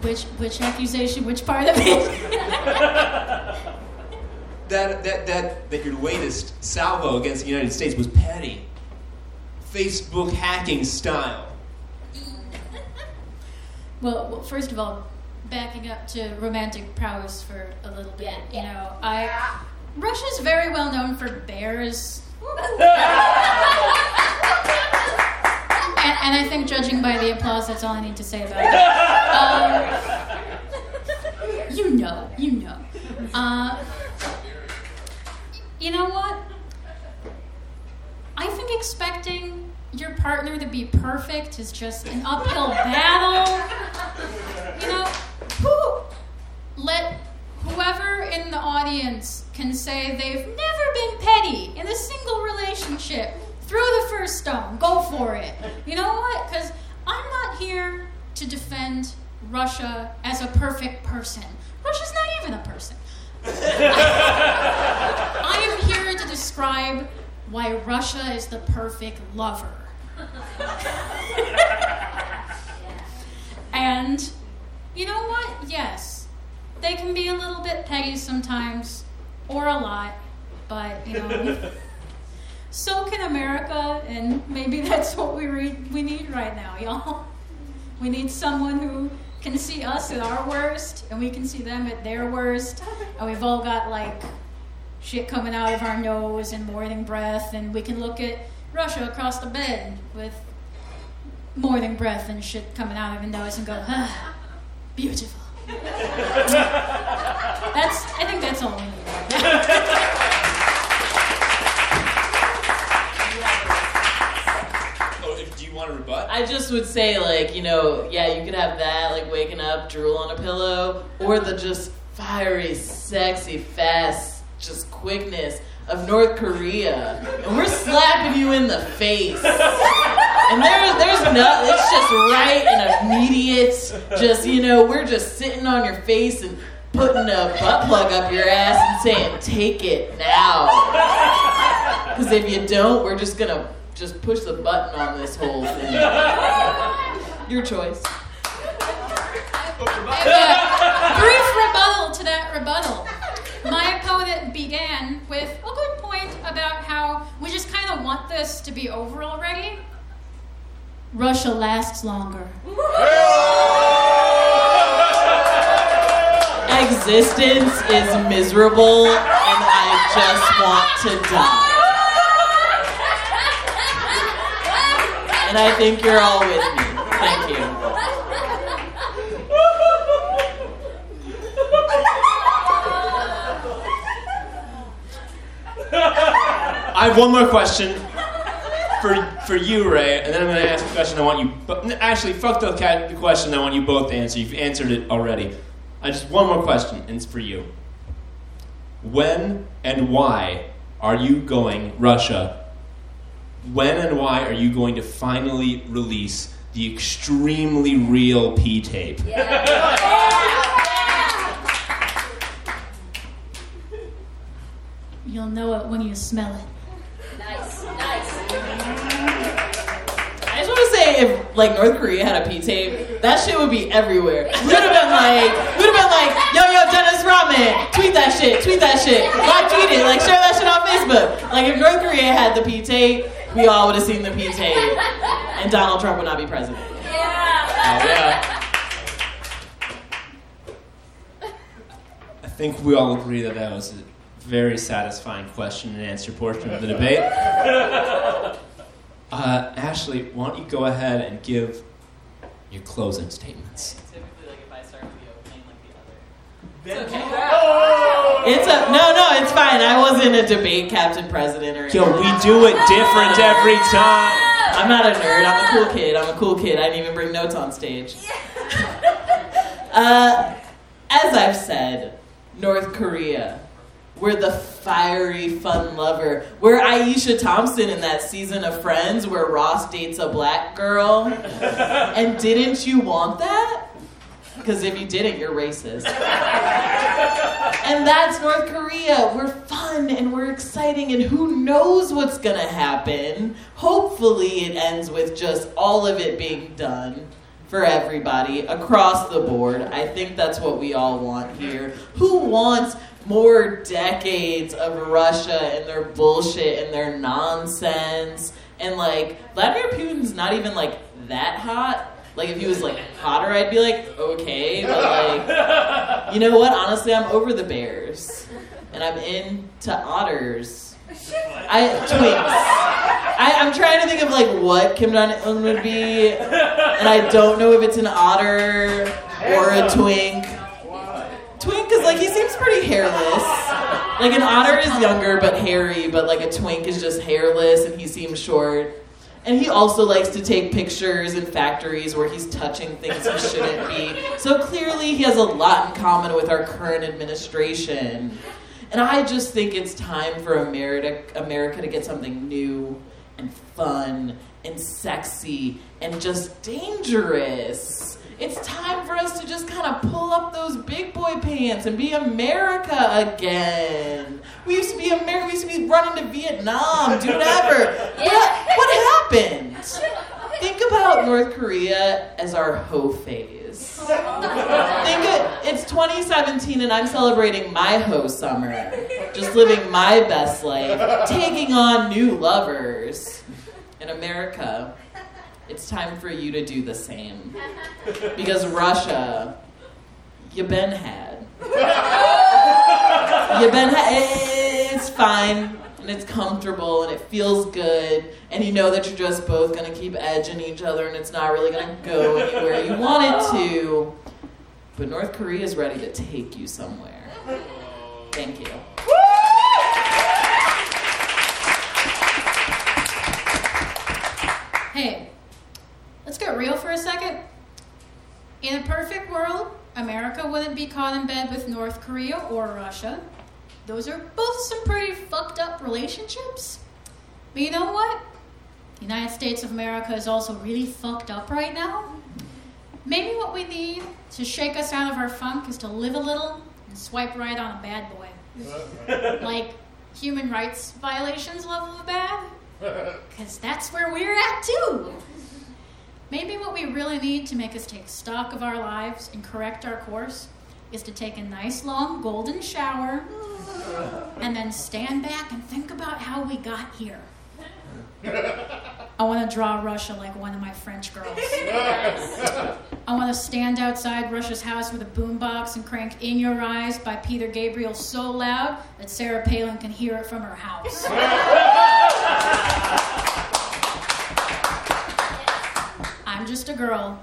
Which which accusation? Which part of it? *laughs* that, that, that, that your latest salvo against the United States was petty. Facebook hacking style. *laughs* well, well, first of all, backing up to romantic prowess for a little bit, you know, I Russia's very well known for bears. *laughs* and, and I think, judging by the applause, that's all I need to say about it. *laughs* Um, you know, you know. Uh, you know what? I think expecting your partner to be perfect is just an uphill *laughs* battle. You know, who let whoever in the audience can say they've never been petty in a single relationship throw the first stone. Go for it. You know what? Because I'm not here to defend Russia as a perfect person. Russia's not even a person. I am here to describe why Russia is the perfect lover. and you know what? Yes, they can be a little bit petty sometimes, or a lot, but you know. so can America, and maybe that's what we re- we need right now, y'all. We need someone who can see us at our worst, and we can see them at their worst, and we've all got like shit coming out of our nose and morning breath, and we can look at Russia across the bed with morning breath and shit coming out of his nose and go, ah, beautiful. *laughs* that's, I think that's all we need. *laughs* want to rebut? I just would say, like, you know, yeah, you could have that, like waking up, drool on a pillow, or the just fiery, sexy, fast, just quickness of North Korea. And we're slapping you in the face. And there, there's no, it's just right and immediate. Just, you know, we're just sitting on your face and putting a butt plug up your ass and saying, take it now. Because if you don't, we're just to just push the button on this whole thing. *laughs* Your choice. Yeah. Brief rebuttal to that rebuttal. My opponent began with a good point about how we just kind of want this to be over already. Russia lasts longer. Existence is miserable, and I just want to die. And I think you're all with me. Thank you. I have one more question for for you, Ray, and then I'm going to ask a question I want you. But actually, fuck the, ca- the question I want you both to answer. You've answered it already. I just one more question, and it's for you. When and why are you going Russia? When and why are you going to finally release the extremely real P tape? You'll know it when you smell it. Nice, nice. I just want to say, if like North Korea had a P tape, that shit would be everywhere. We would have been like, we would have been like, yo, yo, Dennis Rodman, tweet that shit, tweet that shit, live tweet it, like share that shit on Facebook. Like if North Korea had the P tape, we all would have seen the P tape, and Donald Trump would not be president. Oh, yeah. I think we all agree that that was a very satisfying question and answer portion of the debate. Uh, Ashley, why don't you go ahead and give your closing statements? Typically, like if I start with the opening, like the other. It's a no, no, it's fine. I wasn't a debate captain president or. Anything. Yo, we do it different every time. I'm not a nerd. I'm a cool kid. I'm a cool kid. I didn't even bring notes on stage. *laughs* uh, as I've said, North Korea. We're the fiery, fun lover. We're Aisha Thompson in that season of Friends where Ross dates a black girl. *laughs* And didn't you want that? Because if you didn't, you're racist. And that's North Korea. We're fun and we're exciting, and who knows what's gonna happen? Hopefully, it ends with just all of it being done for everybody across the board. I think that's what we all want here. Who wants more decades of Russia and their bullshit and their nonsense? And like, Vladimir Putin's not even like that hot. Like, if he was like hotter, I'd be like, okay, but like, *laughs* you know what? Honestly, I'm over the bears, and I'm into otters. I twinks. I, I'm trying to think of like what Kim Jong Un would be, and I don't know if it's an otter or a twink. Twink is like he seems pretty hairless. Like an otter is younger but hairy, but like a twink is just hairless and he seems short. And he also likes to take pictures in factories where he's touching things he shouldn't be. So clearly, he has a lot in common with our current administration. And I just think it's time for America, America to get something new and fun and sexy and just dangerous. It's time for us to just kind of pull up those big boy pants and be America again. We used to be America. We used to be running to Vietnam, do whatever. *laughs* What, what happened? Think about North Korea as our hoe phase. Think it, it's 2017 and I'm celebrating my hoe summer. Just living my best life, taking on new lovers. In America, it's time for you to do the same. Because Russia, you been had. You been had. It's fine and it's comfortable and it feels good and you know that you're just both gonna keep edging each other and it's not really gonna go anywhere you want it to. But North Korea is ready to take you somewhere. Thank you. Hey, let's get real for a second. In a perfect world, America wouldn't be caught in bed with North Korea or Russia. Those are both some pretty fucked up relationships. But you know what? The United States of America is also really fucked up right now. Maybe what we need to shake us out of our funk is to live a little and swipe right on a bad boy. *laughs* like human rights violations level of bad. Because that's where we're at too. Maybe what we really need to make us take stock of our lives and correct our course is to take a nice long golden shower and then stand back and think about how we got here. I want to draw Russia like one of my French girls. I want to stand outside Russia's house with a boombox and crank In Your Eyes by Peter Gabriel so loud that Sarah Palin can hear it from her house. *laughs* I'm just a girl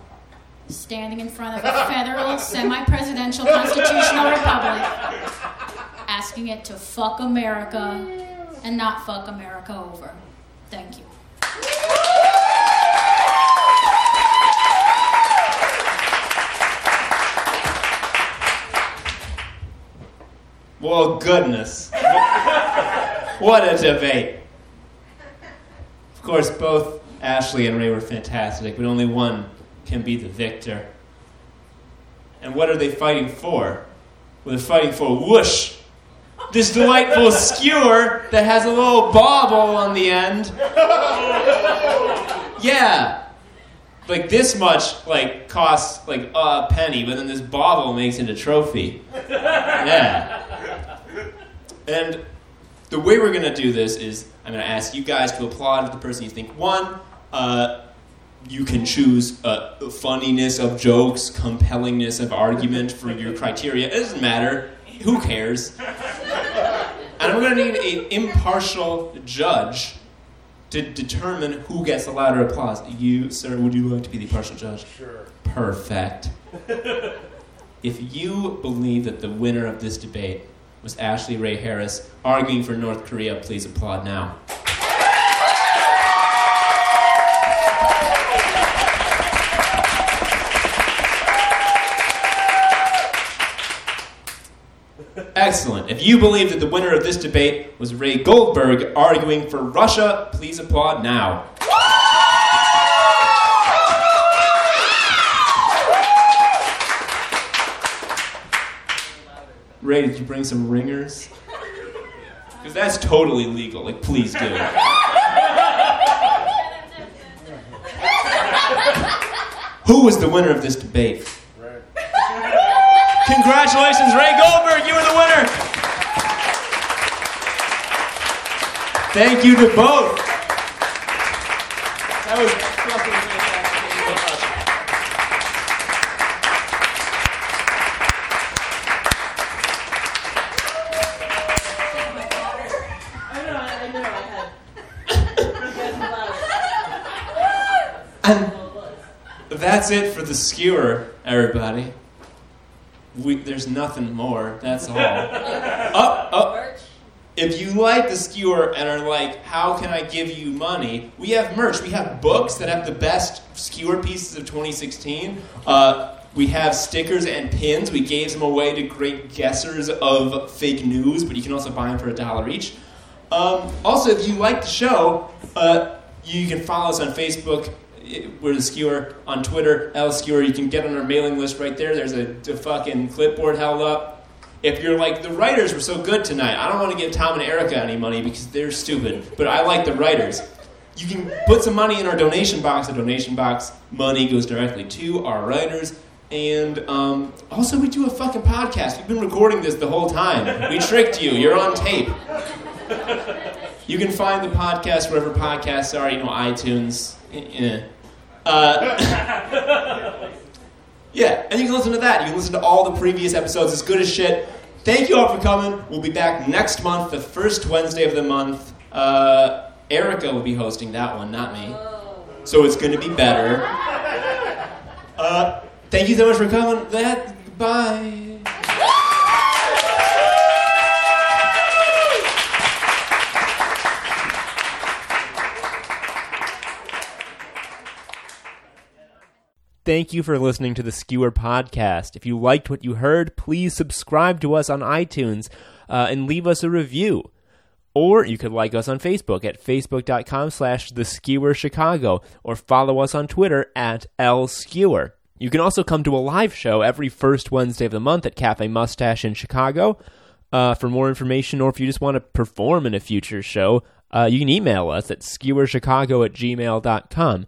standing in front of a federal semi presidential constitutional republic asking it to fuck America and not fuck America over. Thank you. Well, goodness. what a debate. Of course, both Ashley and Ray were fantastic, but only one can be the victor. And what are they fighting for? Well, they're fighting for whoosh. This delightful skewer that has a little bauble on the end. *laughs* Yeah. Like this much, like costs like a penny, but then this bauble makes it a trophy. Yeah. And the way we're gonna do this is I'm gonna ask you guys to applaud the person you think won. Uh, you can choose uh, funniness of jokes, compellingness of argument for your criteria. It doesn't matter. Who cares? And we're going to need an impartial judge to determine who gets the louder applause. You, sir, would you like to be the impartial judge? Sure. Perfect. *laughs* if you believe that the winner of this debate was Ashley Ray Harris arguing for North Korea, please applaud now. Excellent. If you believe that the winner of this debate was Ray Goldberg arguing for Russia, please applaud now. Ray, did you bring some ringers? Because that's totally legal. Like, please do. Who was the winner of this debate? Congratulations, Ray Goldberg, you are the winner. Thank you to both. That was fucking. *laughs* And that's it for the skewer, everybody. We, there's nothing more. That's all. oh, *laughs* oh. If you like the skewer and are like, how can I give you money? We have merch. We have books that have the best skewer pieces of 2016. Uh, we have stickers and pins. We gave them away to great guessers of fake news, but you can also buy them for a dollar each. Um, also, if you like the show, uh, you can follow us on Facebook. We're the Skewer on Twitter, L Skewer. You can get on our mailing list right there. There's a, a fucking clipboard held up. If you're like the writers were so good tonight, I don't want to give Tom and Erica any money because they're stupid, but I like the writers. You can put some money in our donation box. The donation box money goes directly to our writers. And um, also, we do a fucking podcast. We've been recording this the whole time. We tricked you. You're on tape. You can find the podcast wherever podcasts are, you know, iTunes. eh, eh. Uh, *coughs* yeah, and you can listen to that. You can listen to all the previous episodes. It's good as shit. Thank you all for coming. We'll be back next month, the first Wednesday of the month. Uh, Erica will be hosting that one, not me. So it's going to be better. Uh, thank you so much for coming. That bye. Thank you for listening to the Skewer Podcast. If you liked what you heard, please subscribe to us on iTunes uh, and leave us a review. Or you could like us on Facebook at facebook.com slash the Skewer Chicago or follow us on Twitter at lskewer. You can also come to a live show every first Wednesday of the month at Cafe Mustache in Chicago. Uh, for more information or if you just want to perform in a future show, uh, you can email us at skewerchicago at gmail.com.